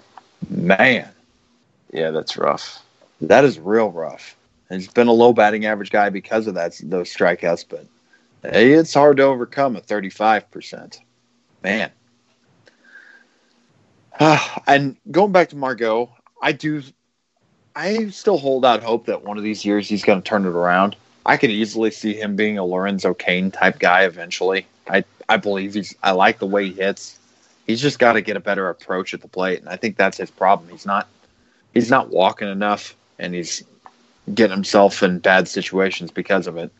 B: Man.
C: Yeah, that's rough.
B: That is real rough. He's been a low batting average guy because of that those strikeouts, but it's hard to overcome a 35%. Man. Ah, and going back to Margot, I do. I still hold out hope that one of these years he's going to turn it around. I could easily see him being a Lorenzo Cain type guy eventually. I I believe he's. I like the way he hits. He's just got to get a better approach at the plate, and I think that's his problem. He's not. He's not walking enough, and he's getting himself in bad situations because of it.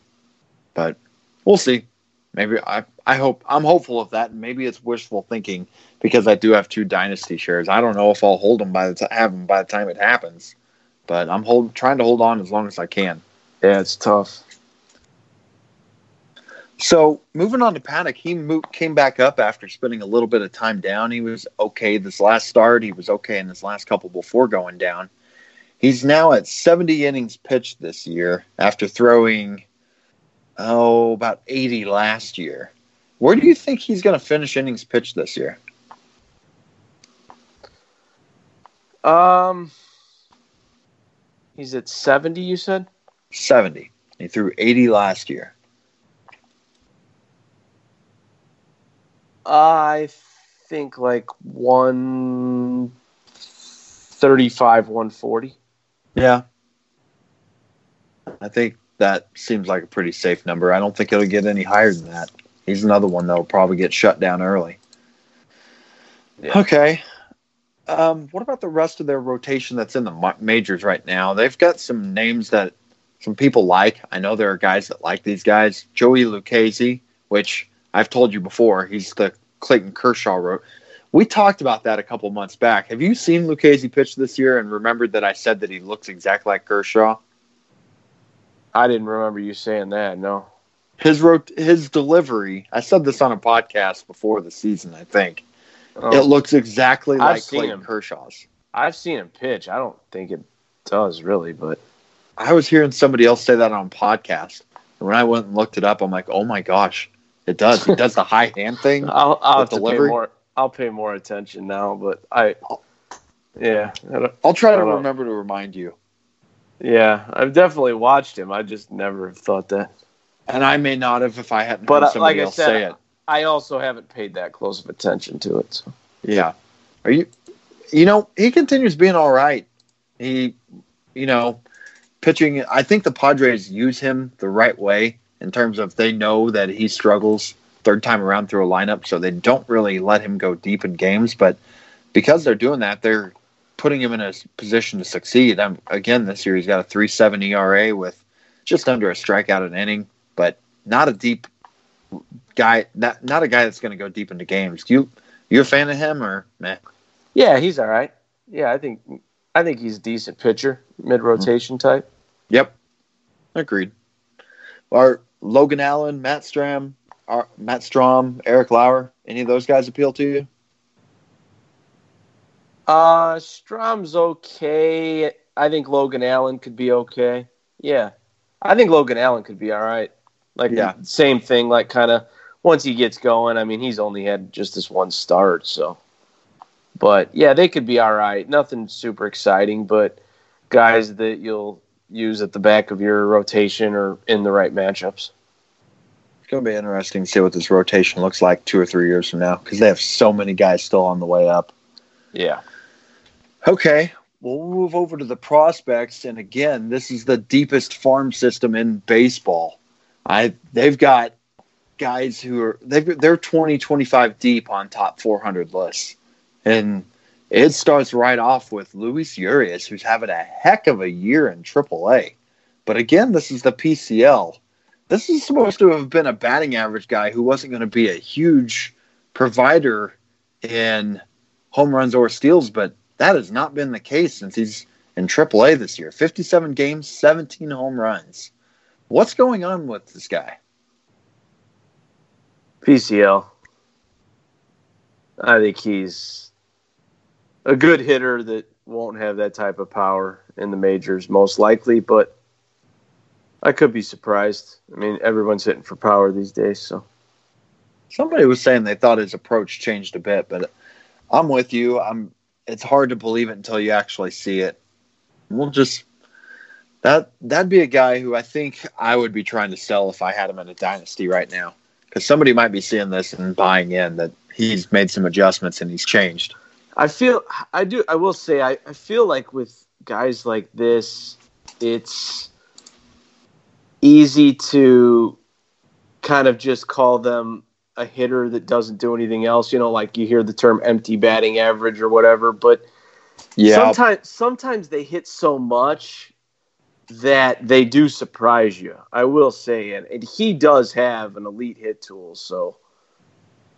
B: But we'll see. Maybe I. I hope I'm hopeful of that. Maybe it's wishful thinking because I do have two dynasty shares. I don't know if I'll hold them by the time have them by the time it happens, but I'm hold trying to hold on as long as I can.
C: Yeah, it's tough.
B: So moving on to Paddack, he moved, came back up after spending a little bit of time down. He was okay this last start. He was okay in his last couple before going down. He's now at 70 innings pitched this year after throwing oh about 80 last year. Where do you think he's going to finish innings pitched this year?
C: Um, he's at 70, you said?
B: 70. He threw 80 last year.
C: I think like 135, 140.
B: Yeah. I think that seems like a pretty safe number. I don't think it'll get any higher than that. He's another one that'll probably get shut down early. Yeah. Okay. Um, what about the rest of their rotation that's in the majors right now? They've got some names that some people like. I know there are guys that like these guys. Joey Lucchesi, which I've told you before, he's the Clayton Kershaw wrote. We talked about that a couple months back. Have you seen Lucchesi pitch this year and remembered that I said that he looks exactly like Kershaw?
C: I didn't remember you saying that. No.
B: His wrote his delivery. I said this on a podcast before the season. I think Oh. It looks exactly I've like Clayton him. Kershaw's.
C: I've seen him pitch. I don't think it does really, but
B: I was hearing somebody else say that on podcast. And when I went and looked it up, I'm like, oh my gosh, it does. He does the high hand thing.
C: I'll, I'll have to pay more. I'll pay more attention now, but I, yeah, I
B: I'll try to remember to remind you.
C: Yeah, I've definitely watched him. I just never thought that.
B: And I may not have if I hadn't
C: but,
B: heard somebody
C: like I
B: else
C: said,
B: say it.
C: I also haven't paid that close of attention to it. So.
B: Yeah. Are you you know, he continues being all right. He you know, pitching I think the Padres use him the right way in terms of they know that he struggles third time around through a lineup, so they don't really let him go deep in games, but because they're doing that, they're putting him in a position to succeed. I'm, again, this year he's got a 3.7 ERA with just under a strikeout an inning, but not a deep guy. Not not a guy that's going to go deep into games. You you a fan of him or meh?
C: Yeah, he's all right. Yeah, I think I think he's a decent pitcher, mid rotation mm-hmm. type.
B: Yep, agreed. Our Logan Allen, Matt Strahm, are Matt Strahm, Eric Lauer, any of those guys appeal to you?
C: Uh, Strahm's okay. I think Logan Allen could be okay. Yeah, I think Logan Allen could be all right. Like, yeah, same thing. Like, kind of once he gets going. I mean, he's only had just this one start, so. But yeah, they could be all right. Nothing super exciting, but guys that you'll use at the back of your rotation or in the right matchups.
B: It's going to be interesting to see what this rotation looks like two or three years from now because they have so many guys still on the way up.
C: Yeah.
B: Okay, we'll move over to the prospects, and again, this is the deepest farm system in baseball. I they've got guys who are they they're 20 25 deep on top 400 lists and it starts right off with Luis Urias who's having a heck of a year in AAA but again this is the PCL this is supposed to have been a batting average guy who wasn't going to be a huge provider in home runs or steals but that has not been the case since he's in AAA this year. 57 games, 17 home runs. What's going on with this guy?
C: PCL. I think he's a good hitter that won't have that type of power in the majors, most likely, but I could be surprised. I mean, everyone's hitting for power these days, so.
B: Somebody was saying they thought his approach changed a bit, but I'm with you. I'm it's hard to believe it until you actually see it. We'll just that that'd be a guy who I think I would be trying to sell if I had him in a dynasty right now, because somebody might be seeing this and buying in that he's made some adjustments and he's changed.
C: I feel I do. I will say I, I feel like with guys like this, it's easy to kind of just call them a hitter that doesn't do anything else. You know, like you hear the term empty batting average or whatever, but yeah, sometimes sometimes they hit so much that they do surprise you. I will say, and, and he does have an elite hit tool, so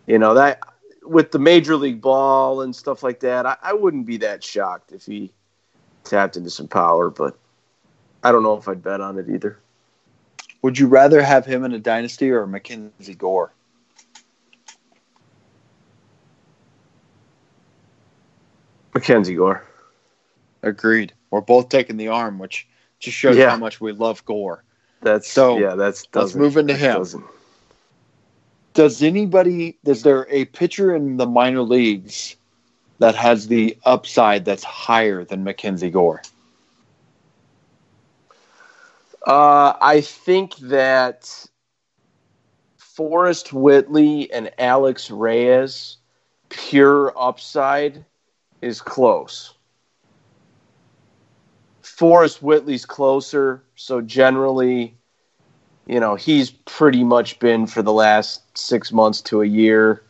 C: you know that with the major league ball and stuff like that, I, I wouldn't be that shocked if he tapped into some power, but I don't know if I'd bet on it either.
B: Would you rather have him in a dynasty or Mackenzie Gore?
C: Mackenzie Gore.
B: Agreed. We're both taking the arm, which just shows yeah. how much we love Gore.
C: That's so. Yeah, that's.
B: Let's move into him. Doesn't. Does anybody? Is there a pitcher in the minor leagues that has the upside that's higher than Mackenzie Gore?
C: Uh, I think that Forrest Whitley and Alex Reyes, pure upside is close. Forrest Whitley's closer, so generally, you know, he's pretty much been for the last six months to a year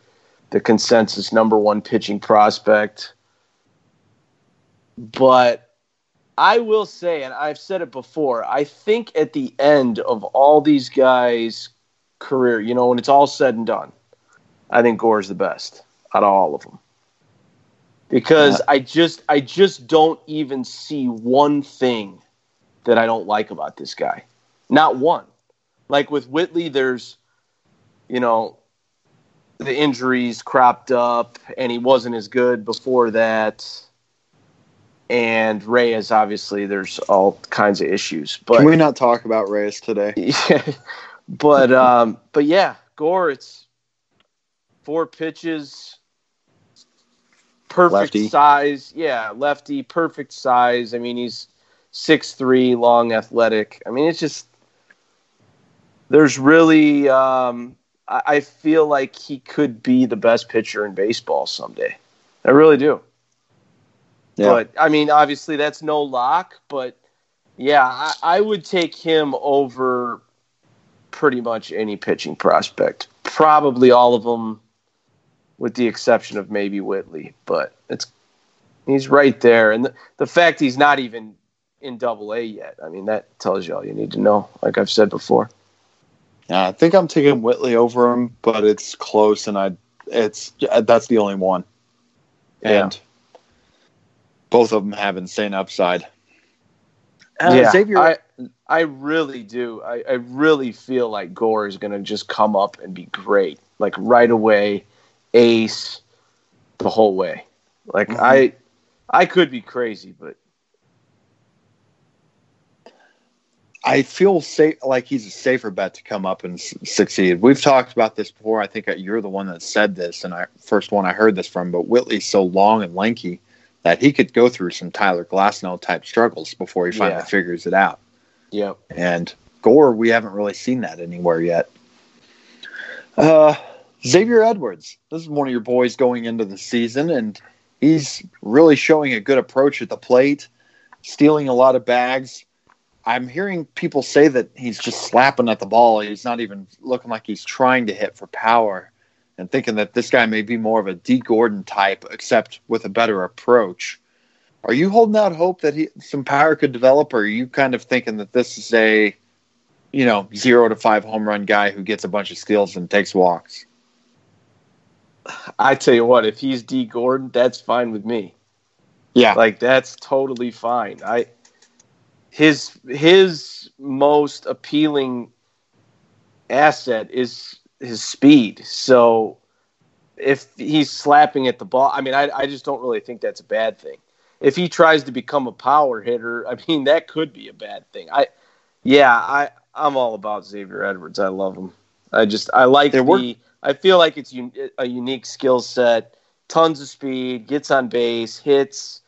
C: the consensus number one pitching prospect. But I will say, and I've said it before, I think at the end of all these guys' career, you know, when it's all said and done, I think Gore's the best out of all of them because I just I just don't even see one thing that I don't like about this guy. Not one. Like with Whitley, there's you know the injuries cropped up, and he wasn't as good before that. And Reyes, obviously, there's all kinds of issues. But
B: can we not talk about Reyes today?
C: Yeah, but um, but yeah, Gore, it's four pitches, perfect
B: Lefty.
C: size. Yeah, lefty, perfect size. I mean, he's six three, long, athletic. I mean, it's just there's really. Um, I, I feel like he could be the best pitcher in baseball someday. I really do.
B: Yeah.
C: But I mean, obviously that's no lock. But yeah, I, I would take him over pretty much any pitching prospect. Probably all of them, with the exception of maybe Whitley. But it's he's right there, and the, the fact he's not even in Double A yet. I mean, that tells you all you need to know. Like I've said before.
B: Yeah, I think I'm taking Whitley over him, but it's close, and I it's that's the only one. And both of them have insane upside. Uh,
C: yeah,
B: Xavier,
C: I, I really do. I, I really feel like Gore is going to just come up and be great, like right away, ace, the whole way. Like
B: Mhm.
C: I, I could be crazy, but
B: I feel safe, like he's a safer bet to come up and s- succeed. We've talked about this before. I think you're the one that said this, and I first one I heard this from. But Whitley's so long and lanky that he could go through some Tyler Glasnow type struggles before he finally
C: Yeah.
B: figures it out.
C: yep.
B: And Gore, we haven't really seen that anywhere yet. Uh, Xavier Edwards, this is one of your boys going into the season, and he's really showing a good approach at the plate, stealing a lot of bags. I'm hearing people say that he's just slapping at the ball. He's not even looking like he's trying to hit for power, and thinking that this guy may be more of a D. Gordon type, except with a better approach. Are you holding out hope that he some power could develop, or are you kind of thinking that this is a, you know, zero to five home run guy who gets a bunch of steals and takes walks?
C: I tell you what, if he's Dee Gordon, that's fine with me.
B: Yeah,
C: Like that's totally fine. I his his most appealing asset is his speed. So if he's slapping at the ball, I mean, I, I just don't really think that's a bad thing. If he tries to become a power hitter, I mean, that could be a bad thing. I, yeah, I I'm all about Xavier Edwards. I love him. I just I like
B: There
C: the.
B: were-
C: I feel like it's un, a unique skill set. Tons of speed, gets on base, hits.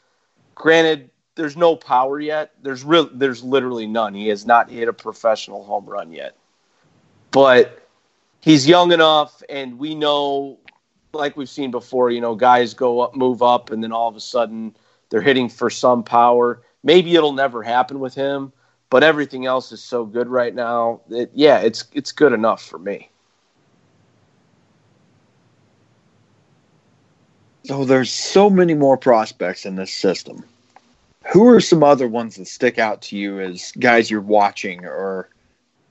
C: Granted, there's no power yet. There's real. There's literally none. He has not hit a professional home run yet. But he's young enough, and we know, like we've seen before, you know, guys go up, move up, and then all of a sudden they're hitting for some power. Maybe it'll never happen with him, but everything else is so good right now. That, yeah, it's it's good enough for me.
B: So there's so many more prospects in this system. Who are some other ones that stick out to you as guys you're watching or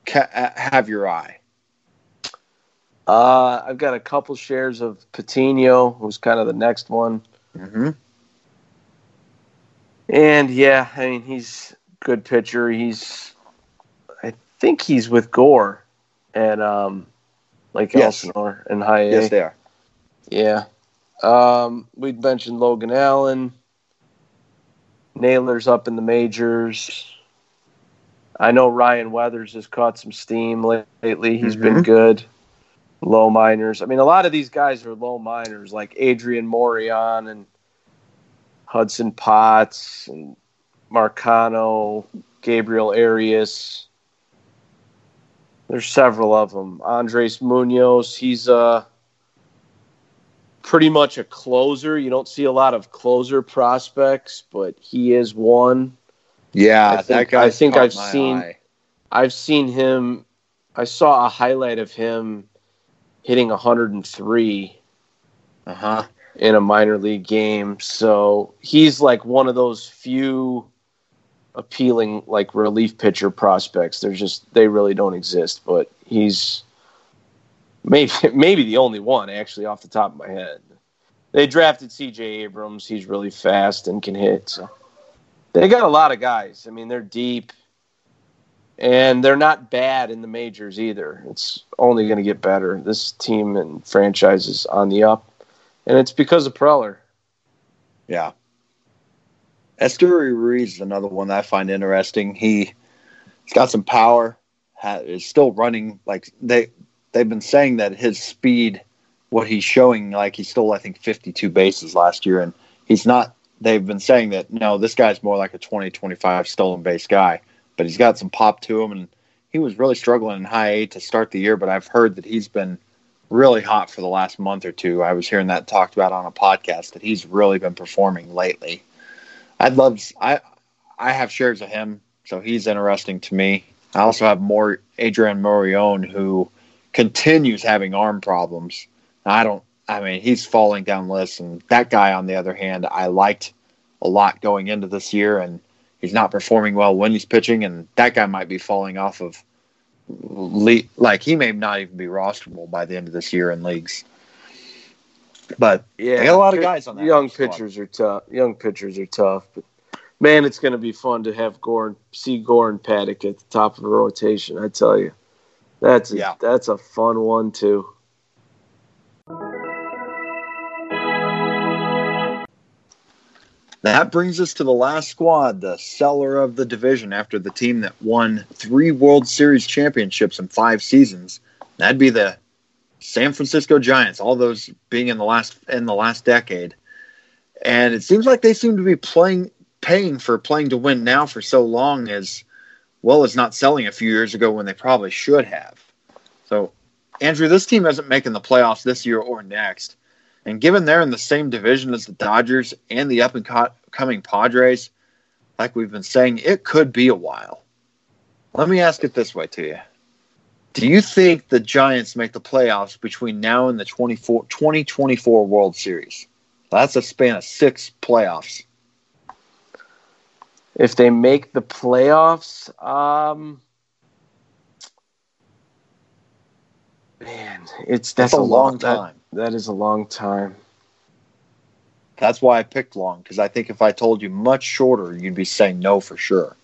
B: ca- have your eye?
C: Uh, I've got a couple shares of Patino, who's kind of the next one.
B: Mm-hmm.
C: And yeah, I mean he's good pitcher. He's I think he's with Gore and um Lake
B: Yes.
C: Elsinore in high A.
B: Yes, they are.
C: Yeah. Um we'd mentioned Logan Allen. Naylor's up in the majors. I know Ryan Weathers has caught some steam la- lately. He's been
B: Mhm.
C: good. Low minors. I mean, a lot of these guys are low minors, like Adrian Morejon and Hudson Potts and Marcano, Gabriel Arias. There's several of them. Andres Munoz, he's uh, pretty much a closer. You don't see a lot of closer prospects, but he is one.
B: Yeah,
C: I
B: that
C: think-. I think I've seen-
B: Eye.
C: I've seen him. I saw a highlight of him hitting 103
B: Uh huh.
C: in a minor league game. So he's like one of those few appealing like relief pitcher prospects. They're just they really don't exist, but he's maybe maybe the only one actually off the top of my head. They drafted CJ Abrams. He's really fast and can hit. So they got a lot of guys. I mean, they're deep. And they're not bad in the majors either. It's only going to get better. This team and franchise is on the up and it's because of Preller.
B: Yeah. Esteury Ruiz is another one that I find interesting. He, he's got some power. Is still running like they they've been saying that his speed, what he's showing, like he stole I think 52 bases last year, and he's not. They've been saying that no, this guy's more like a 20, 25 stolen base guy, but he's got some pop to him, and he was really struggling in high A to start the year. But I've heard that he's been really hot for the last month or two. I was hearing that talked about on a podcast that he's really been performing lately. I'd love. I I have shares of him, so he's interesting to me. I also have more Adrian Morejon, who continues having arm problems. I don't. I mean, he's falling down lists, and that guy, on the other hand, I liked a lot going into this year, and he's not performing well when he's pitching, and that guy might be falling off of like he may not even be rosterable by the end of this year in leagues. But yeah, got a lot of guys on that.
C: Young pitchers are tough. Young pitchers are tough, but man, it's going to be fun to have Gore and see Gore and Paddack at the top of the rotation. I tell you, that's a, yeah. that's a fun one too.
B: That brings us to the last squad, the seller of the division after the team that won three World Series championships in five seasons. That'd be the San Francisco Giants, all those being in the last in the last decade. And it seems like they seem to be playing paying for playing to win now for so long as well as not selling a few years ago when they probably should have. So, Andrew, this team isn't making the playoffs this year or next. And given they're in the same division as the Dodgers and the up and coming Padres, like we've been saying, it could be a while. Let me ask it this way to you. Do you think the Giants make the playoffs between now and the 2024 World Series? That's a span of six playoffs.
C: If they make the playoffs, um, man, it's that's, that's a, long, long time. That is a long time.
B: That's why I picked long because I think if I told you much shorter, you'd be saying no for sure.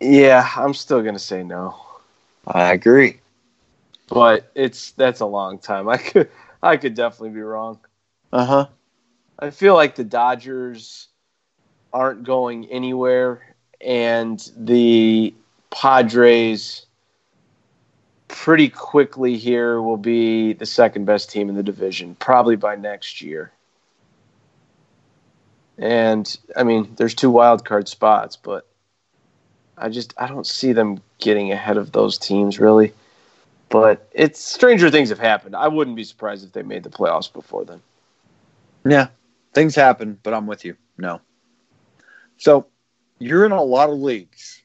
C: Yeah, I'm still gonna say no.
B: I agree,
C: but it's that's a long time. I could I could definitely be wrong.
B: Uh huh.
C: I feel like the Dodgers aren't going anywhere, and the Padres pretty quickly here will be the second best team in the division, probably by next year. And I mean, there's two wild card spots, but I just I don't see them getting ahead of those teams really. But it's stranger things have happened. I wouldn't be surprised if they made the playoffs before then.
B: Yeah, things happen, but I'm with you. No. So you're in a lot of leagues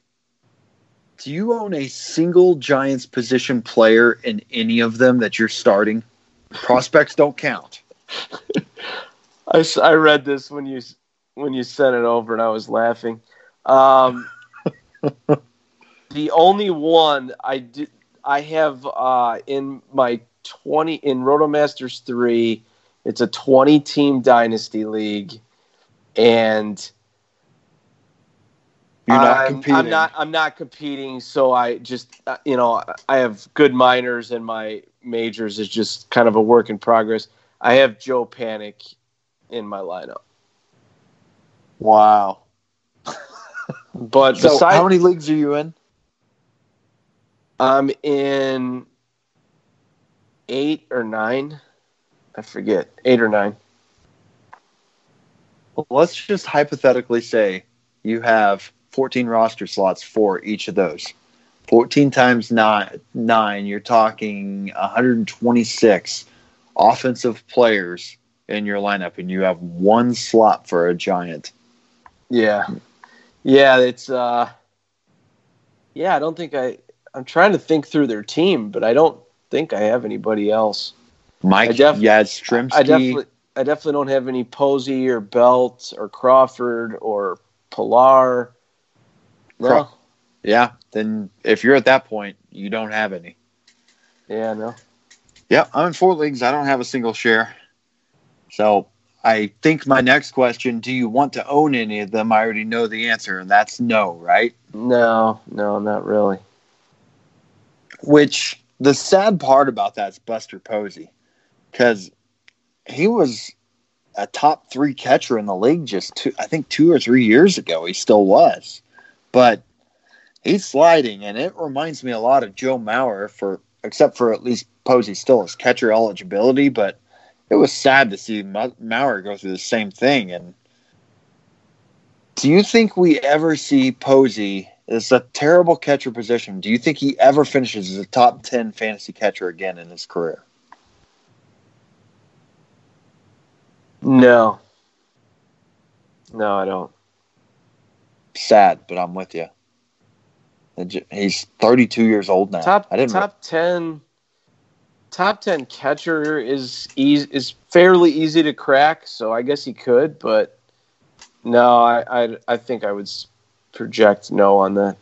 B: do you own a single Giants position player in any of them that you're starting? Prospects don't count.
C: I, I read this when you when you sent it over, and I was laughing. Um, the only one I did I have uh, in my twenty in Rotomasters three. It's a twenty team dynasty league, and you're not I'm, competing. I'm not. I'm not competing. So I just, uh, you know, I have good minors, and my majors is just kind of a work in progress. I have Joe Panik in my lineup.
B: Wow.
C: but
B: so, besides, how many leagues are you in?
C: I'm in eight or nine. I forget. Eight or nine.
B: Well, let's just hypothetically say you have 14 roster slots for each of those. 14 times nine, nine you're talking 126 offensive players in your lineup, and you have one slot for a giant.
C: Yeah. Yeah, it's, uh, yeah, I don't think I, I'm trying to think through their team, but I don't think I have anybody else.
B: Mike I def- Yastrzemski.
C: I definitely, I definitely don't have any Posey or Belt or Crawford or Pillar. No.
B: Yeah, then if you're at that point, you don't have any.
C: Yeah, no.
B: Yeah, I'm in four leagues. I don't have a single share. So I think my next question do you want to own any of them? I already know the answer, and that's no, right?
C: No, no, not really.
B: Which the sad part about that is Buster Posey because he was a top three catcher in the league just two, I think two or three years ago. He still was but he's sliding, and it reminds me a lot of Joe Mauer for except for at least Posey still has catcher eligibility, but it was sad to see Mauer go through the same thing. And do you think we ever see Posey? It's a terrible catcher position. Do you think he ever finishes as a top ten fantasy catcher again in his career?
C: No. No, I don't.
B: Sad, but I'm with you. He's 32 years old now.
C: Top I didn't top re- 10 top 10 catcher is easy, is fairly easy to crack, so I guess he could, but no, I I, I think I would project no on that.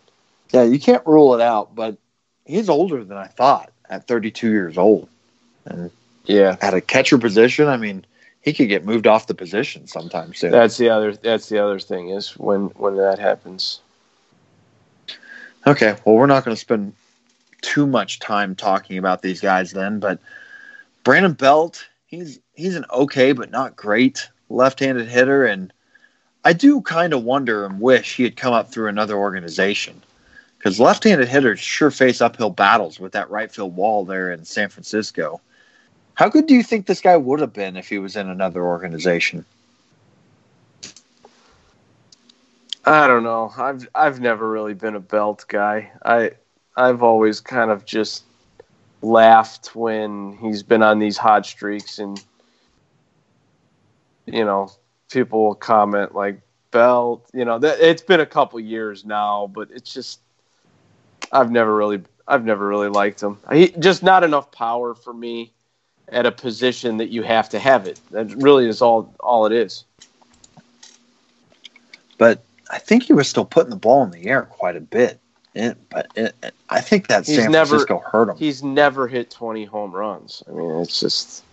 B: Yeah, you can't rule it out, but he's older than I thought at 32 years old. And
C: yeah,
B: at a catcher position, I mean, he could get moved off the position sometime soon.
C: That's the other. That's the other thing is when when that happens.
B: Okay, well, we're not going to spend too much time talking about these guys then, but Brandon Belt, he's he's an okay but not great left-handed hitter, and I do kind of wonder and wish he had come up through another organization because left-handed hitters sure face uphill battles with that right field wall there in San Francisco. How good do you think this guy would have been if he was in another organization?
C: I don't know. I've I've never really been a belt guy. I I've always kind of just laughed when he's been on these hot streaks and you know, people will comment like belt, you know, that it's been a couple years now, but it's just I've never really I've never really liked him. He just not enough power for me at a position that you have to have it. That really is all all it is.
B: But I think he was still putting the ball in the air quite a bit. It, but it, I think that he's San never, Francisco hurt him.
C: He's never hit 20 home runs. I mean, it's just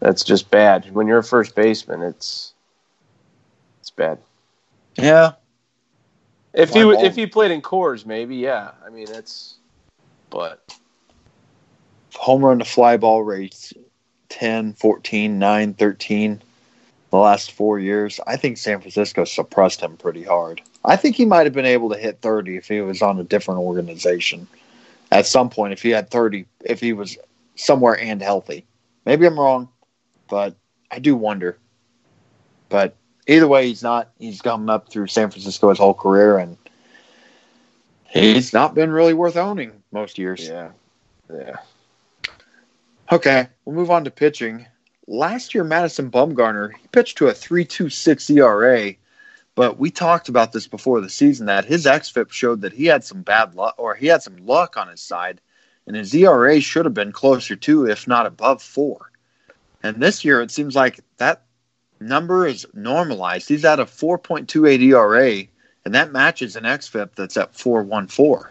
C: that's just bad. When you're a first baseman, it's it's bad.
B: Yeah.
C: If he ball. if he played in Coors, maybe yeah. I mean, it's but
B: home run to fly ball rates 10, 14, 9, 13 the last four years, I think San Francisco suppressed him pretty hard. I think he might have been able to hit 30 if he was on a different organization at some point. If he had 30, if he was somewhere and healthy, maybe I'm wrong, but I do wonder. But either way, he's not. He's come up through San Francisco his whole career, and he's not been really worth owning most years.
C: Yeah, yeah.
B: Okay, we'll move on to pitching last year, Madison Bumgarner, he pitched to a 3.26 ERA, but we talked about this before the season that his xFIP showed that he had some bad luck or he had some luck on his side, and his ERA should have been closer to, if not above, four. And this year, it seems like that number is normalized. He's at a 4.28 ERA, and that matches an xFIP that's at 4.14.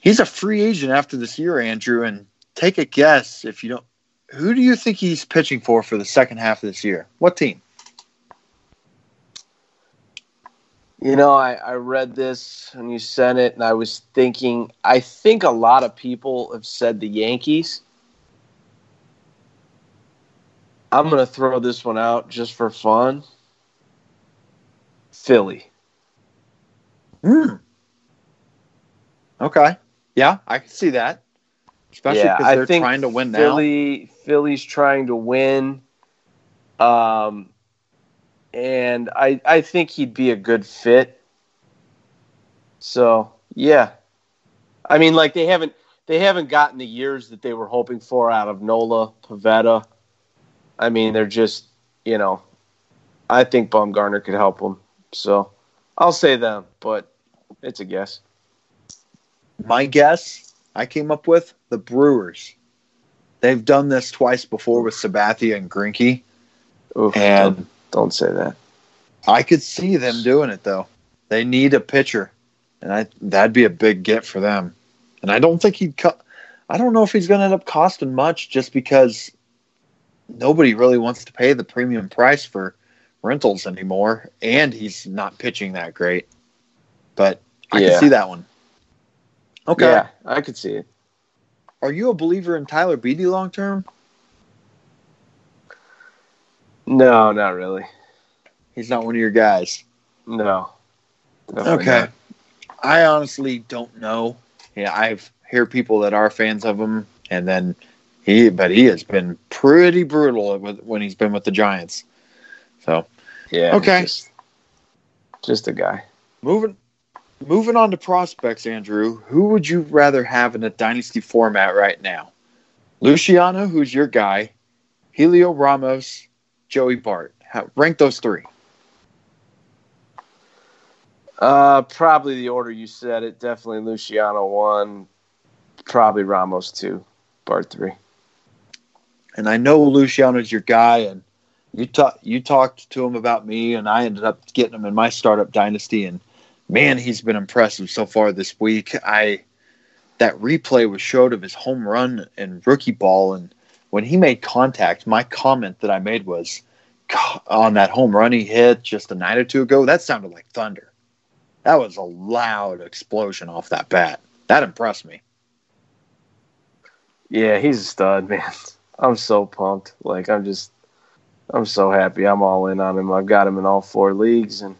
B: He's a free agent after this year, Andrew, and take a guess if you don't who do you think he's pitching for for the second half of this year? What team?
C: You know, I, I read this and you sent it, and I was thinking, I think a lot of people have said the Yankees. I'm going to throw this one out just for fun. Philly.
B: Hmm. Okay. Yeah, I can see that. Especially because yeah, they're trying to win
C: Philly,
B: now.
C: Philly's trying to win. Um, and I I think he'd be a good fit. So yeah, I mean, like they haven't they haven't gotten the years that they were hoping for out of Nola Pivetta. I mean, they're just you know, I think Bumgarner could help them. So I'll say them, but it's a guess.
B: My guess I came up with the Brewers. They've done this twice before with Sabathia and Greinke.
C: Oof, and don't, don't, say that.
B: I could see them doing it though. They need a pitcher, and I that'd be a big get for them. And I don't think he'd cut. I don't know if he's going to end up costing much, just because nobody really wants to pay the premium price for rentals anymore, and he's not pitching that great. But I yeah. can see that one.
C: Okay, yeah, I could see it.
B: Are you a believer in Tyler Beede long term?
C: No, not really.
B: He's not one of your guys.
C: No.
B: Okay. Not. I honestly don't know. Yeah, I've hear people that are fans of him, and then He, but he has been pretty brutal when he's been with the Giants. So,
C: yeah,
B: okay,
C: just, just a guy.
B: Moving, moving on to prospects, Andrew. Who would you rather have in a dynasty format right now? Luciano, who's your guy, Helio Ramos, Joey Bart. How, rank those three.
C: Uh, probably the order you said it. Definitely Luciano one, probably Ramos two, Bart three.
B: And I know Luciano's your guy, and you talked you talked to him about me, and I ended up getting him in my startup dynasty, and man, he's been impressive so far this week. I that replay was showed of his home run and rookie ball, and when he made contact, my comment that I made was on that home run he hit just a night or two ago. That sounded like thunder. That was a loud explosion off that bat. That impressed me.
C: Yeah, he's a stud, man. I'm so pumped. Like I'm just I'm so happy. I'm all in on him. I've got him in all four leagues and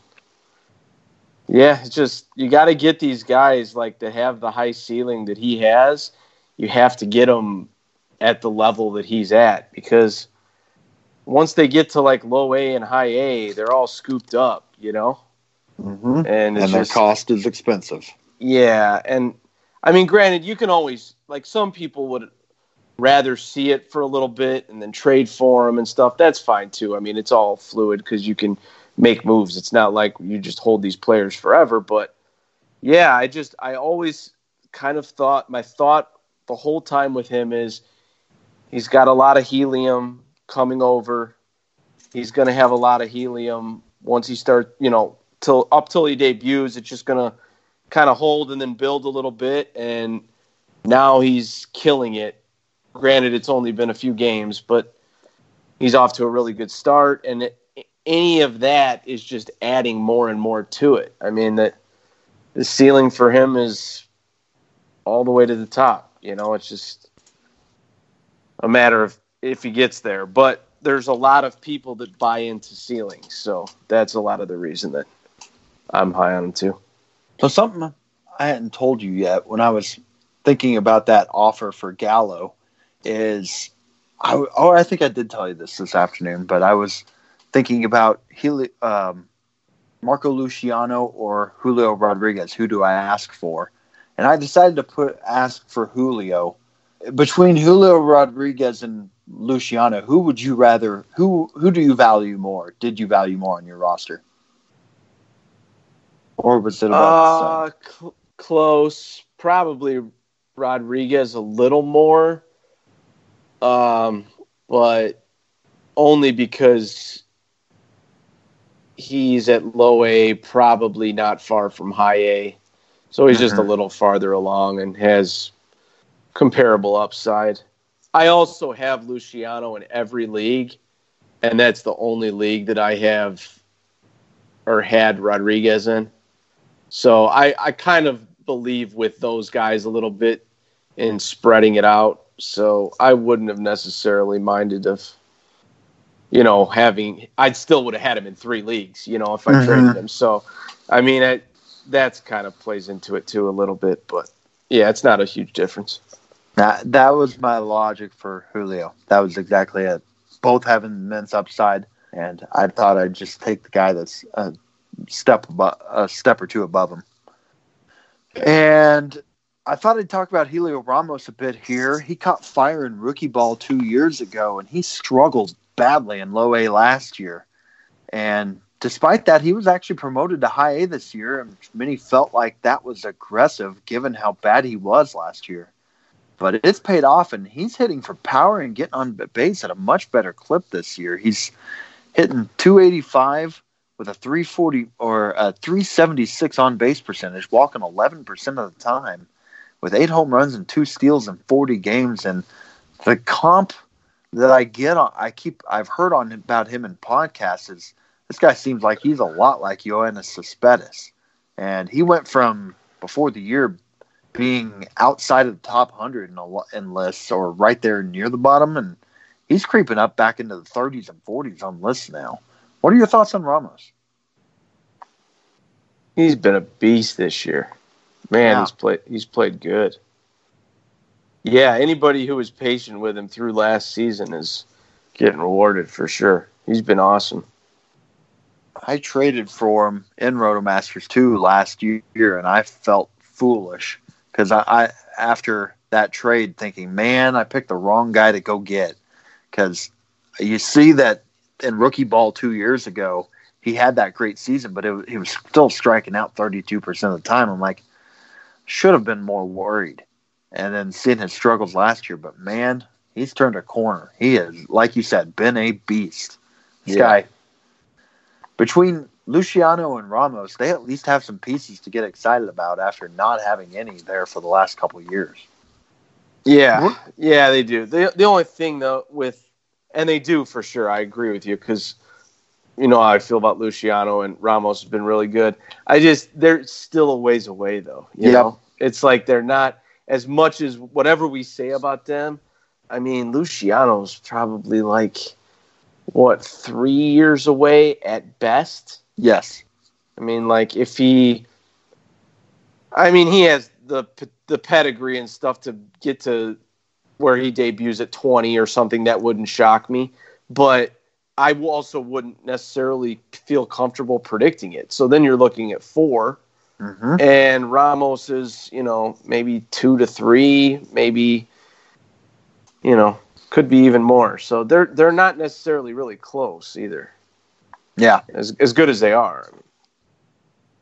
C: yeah, it's just you got to get these guys like to have the high ceiling that he has. You have to get them at the level that he's at because once they get to like low A and high A, they're all scooped up, you know.
B: Mm-hmm. And, and their just, cost is expensive.
C: Yeah, and I mean, granted, you can always like some people would rather see it for a little bit and then trade for them and stuff. That's fine too. I mean, it's all fluid because you can make moves. It's not like you just hold these players forever. But yeah, I just I always kind of thought my thought the whole time with him is he's got a lot of helium coming over. He's going to have a lot of helium once he starts, you know, till up till he debuts. It's just going to kind of hold and then build a little bit. And now he's killing it. Granted, it's only been a few games, but he's off to a really good start. And it, any of that is just adding more and more to it. I mean that the ceiling for him is all the way to the top. You know, it's just a matter of if he gets there. But there's a lot of people that buy into ceilings, so that's a lot of the reason that I'm high on him too.
B: So something I hadn't told you yet when I was thinking about that offer for Gallo is I oh I think I did tell you this this afternoon, but I was thinking about Heli, um, Marco Luciano or Julio Rodriguez. Who do I ask for? And I decided to put ask for Julio. Between Julio Rodriguez and Luciano, who would you rather? Who who do you value more? Did you value more on your roster, or was it about
C: uh, cl- close? Probably Rodriguez a little more, um, but only because he's at low A, probably not far from high A. So he's mm-hmm. just a mm-hmm. little farther along and has comparable upside. I also have Luciano in every league, and that's the only league that I have or had Rodriguez in. So I, I kind of believe with those guys a little bit in spreading it out. So I wouldn't have necessarily minded if you know, having I still would have had him in three leagues, you know, if I mm-hmm. traded him. So, I mean, that's kind of plays into it too a little bit, but yeah, it's not a huge difference.
B: That that was my logic for Julio. That was exactly it. Both having immense upside, and I thought I'd just take the guy that's a step above, a step or two above him. And I thought I'd talk about Heliot Ramos a bit here. He caught fire in rookie ball two years ago, and he struggled badly in low A last year. And despite that, he was actually promoted to high A this year, and many felt like that was aggressive given how bad he was last year. But it's paid off, and he's hitting for power and getting on base at a much better clip this year. He's hitting 285 with a 340 or a 376 on base percentage, walking 11% of the time, with eight home runs and two steals in 40 games. And the comp that I get on, I keep, I've heard on about him in podcasts is this guy seems like he's a lot like Yoenis Cespedes. And he went from before the year being outside of the top 100 in, a, in lists or right there near the bottom. And he's creeping up back into the 30s and 40s on lists now. What are your thoughts on Ramos?
C: He's been a beast this year. Man, yeah. he's played he's played good. Yeah, anybody who was patient with him through last season is getting rewarded for sure. He's been awesome.
B: I traded for him in Rotomasters too last year, and I felt foolish because I, I after that trade thinking, man, I picked the wrong guy to go get because you see that in rookie ball two years ago, he had that great season, but it, he was still striking out 32% of the time. I'm like, should have been more worried. And then seeing his struggles last year, but man, he's turned a corner. He has, like you said, been a beast. This yeah. guy, between Luciano and Ramos, they at least have some pieces to get excited about after not having any there for the last couple years.
C: Yeah, yeah, they do. The the only thing though with, and they do for sure. I agree with you because you know how I feel about Luciano and Ramos has been really good. I just they're still a ways away though. You yep. know, it's like they're not as much as whatever we say about them. I mean, Luciano's probably like what three years away at best.
B: Yes,
C: I mean, like if he, I mean, he has the the pedigree and stuff to get to where he debuts at 20 or something that wouldn't shock me but i also wouldn't necessarily feel comfortable predicting it so then you're looking at 4 mm-hmm. and ramos is you know maybe two to three maybe you know could be even more so they're they're not necessarily really close either
B: yeah
C: as, as good as they are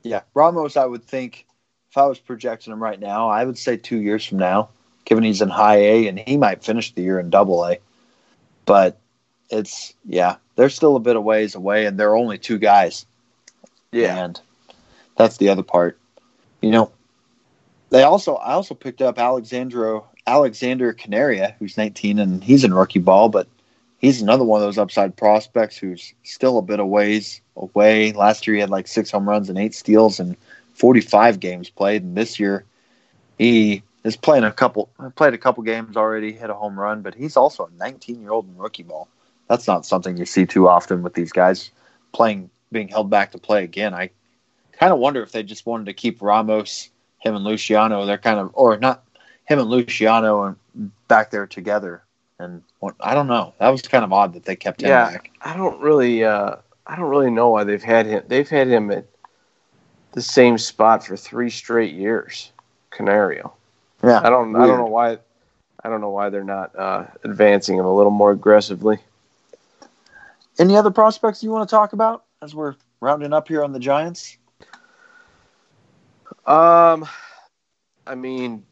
B: yeah ramos i would think if I was projecting him right now, I would say two years from now, given he's in high A and he might finish the year in double A. But it's yeah, they're still a bit of ways away and they're only two guys. Yeah. And that's the other part. You know, they also I also picked up Alexandro Alexander Canario, who's 19 and he's in rookie ball, but he's another one of those upside prospects who's still a bit of ways away. Last year he had like six home runs and eight steals and 45 games played, and this year he is playing a couple played a couple games already, hit a home run, but he's also a 19 year old in rookie ball. That's not something you see too often with these guys playing being held back to play again. I kind of wonder if they just wanted to keep Ramos, him and Luciano. They're kind of or not him and Luciano and back there together. And I don't know. That was kind of odd that they kept him yeah, back.
C: I don't really. Uh, I don't really know why they've had him. They've had him at the same spot for three straight years. Canario.
B: Yeah.
C: I don't. Weird. I don't know why. I don't know why they're not uh, advancing him a little more aggressively.
B: Any other prospects you want to talk about as we're rounding up here on the Giants?
C: Um, I mean,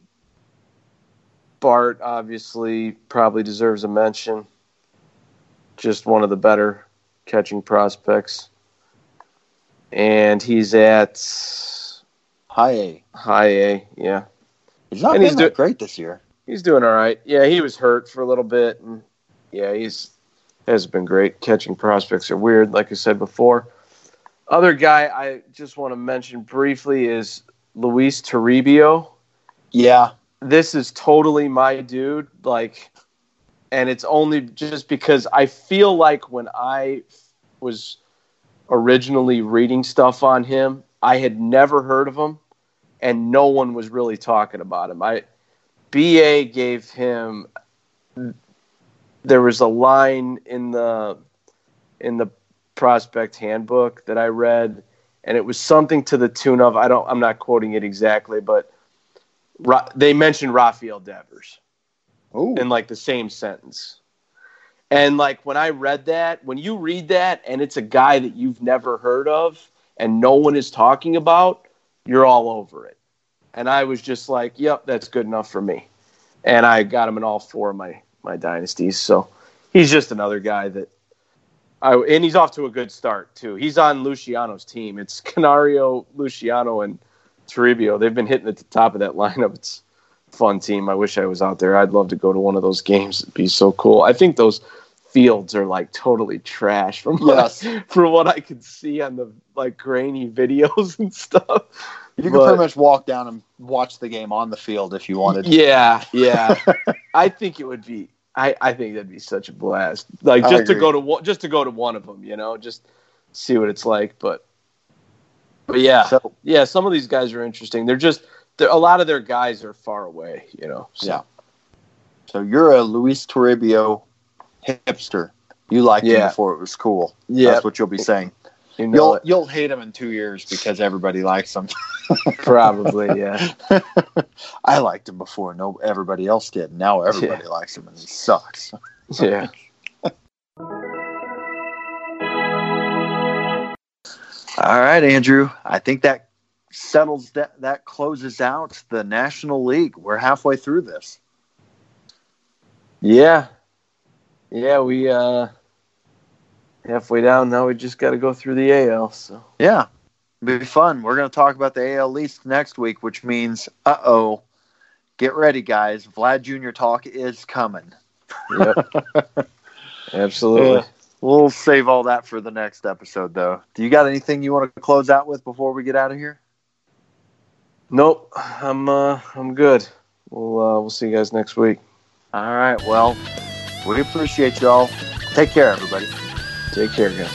C: Bart obviously probably deserves a mention. Just one of the better catching prospects and he's at
B: high A.
C: High A, yeah.
B: He's not and he's doing great this year.
C: He's doing all right. Yeah, he was hurt for a little bit, and yeah, he's has been great. Catching prospects are weird, like I said before. Other guy I just want to mention briefly is Luis Toribio.
B: Yeah,
C: this is totally my dude. Like, and it's only just because I feel like when I was originally reading stuff on him, I had never heard of him, and no one was really talking about him. I BA gave him. There was a line in the in the prospect handbook that I read, and it was something to the tune of I don't I'm not quoting it exactly, but they mentioned Rafael Devers Ooh. in like the same sentence. And like when I read that, when you read that and it's a guy that you've never heard of and no one is talking about, you're all over it. And I was just like, yep, that's good enough for me. And I got him in all four of my my dynasties. So he's just another guy that I and he's off to a good start too. He's on Luciano's team. It's Canario, Luciano, and Toribio. They've been hitting at the top of that lineup. It's fun team. I wish I was out there. I'd love to go to one of those games. It'd be so cool. I think those fields are like totally trash from yes. what, from what I could see on the like grainy videos and stuff.
B: You can pretty much walk down and watch the game on the field if you wanted.
C: Yeah, yeah. I think it would be. I, I think that'd be such a blast. Like just to go to just to go to one of them, you know, just see what it's like. But but yeah, so, yeah. Some of these guys are interesting. They're just a lot of their guys are far away, you know.
B: So. Yeah. So you're a Luis Toribio hipster. You liked him before it was cool.
C: Yeah.
B: That's what you'll be saying.
C: You know
B: You'll
C: it.
B: you'll hate him in two years because everybody likes him.
C: Probably, yeah.
B: I liked him before. No, everybody else did. Now everybody likes him, and he sucks.
C: Yeah.
B: All right, Andrew. I think that settles that. That closes out the National League. We're halfway through this.
C: Yeah. Yeah, we uh halfway down now we just gotta go through the AL, so
B: Yeah, it'll be fun. We're going to talk about the AL East next week, which means, uh oh, get ready, guys. Vlad Jr. talk is coming.
C: Yep. Absolutely.
B: Yeah. We'll save all that for the next episode, though. Do you got anything you want to close out with before we get out of here?
C: Nope. I'm uh I'm good. We'll uh we'll see you guys next week.
B: All right. Well, we appreciate y'all. Take care, everybody.
C: Take care, guys.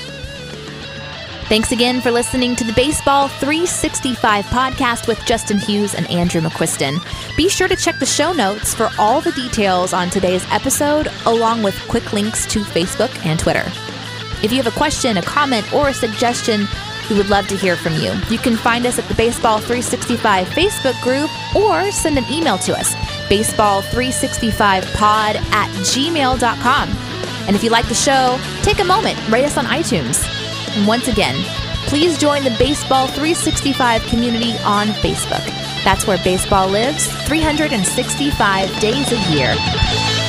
A: Thanks again for listening to the Baseball 365 podcast with Justin Hughes and Andrew McQuiston. Be sure to check the show notes for all the details on today's episode, along with quick links to Facebook and Twitter. If you have a question, a comment, or a suggestion, we would love to hear from you. You can find us at the Baseball 365 Facebook group or send an email to us, baseball365pod at gmail.com. And if you like the show, take a moment, rate us on iTunes. And once again, please join the Baseball 365 community on Facebook. That's where baseball lives 365 days a year.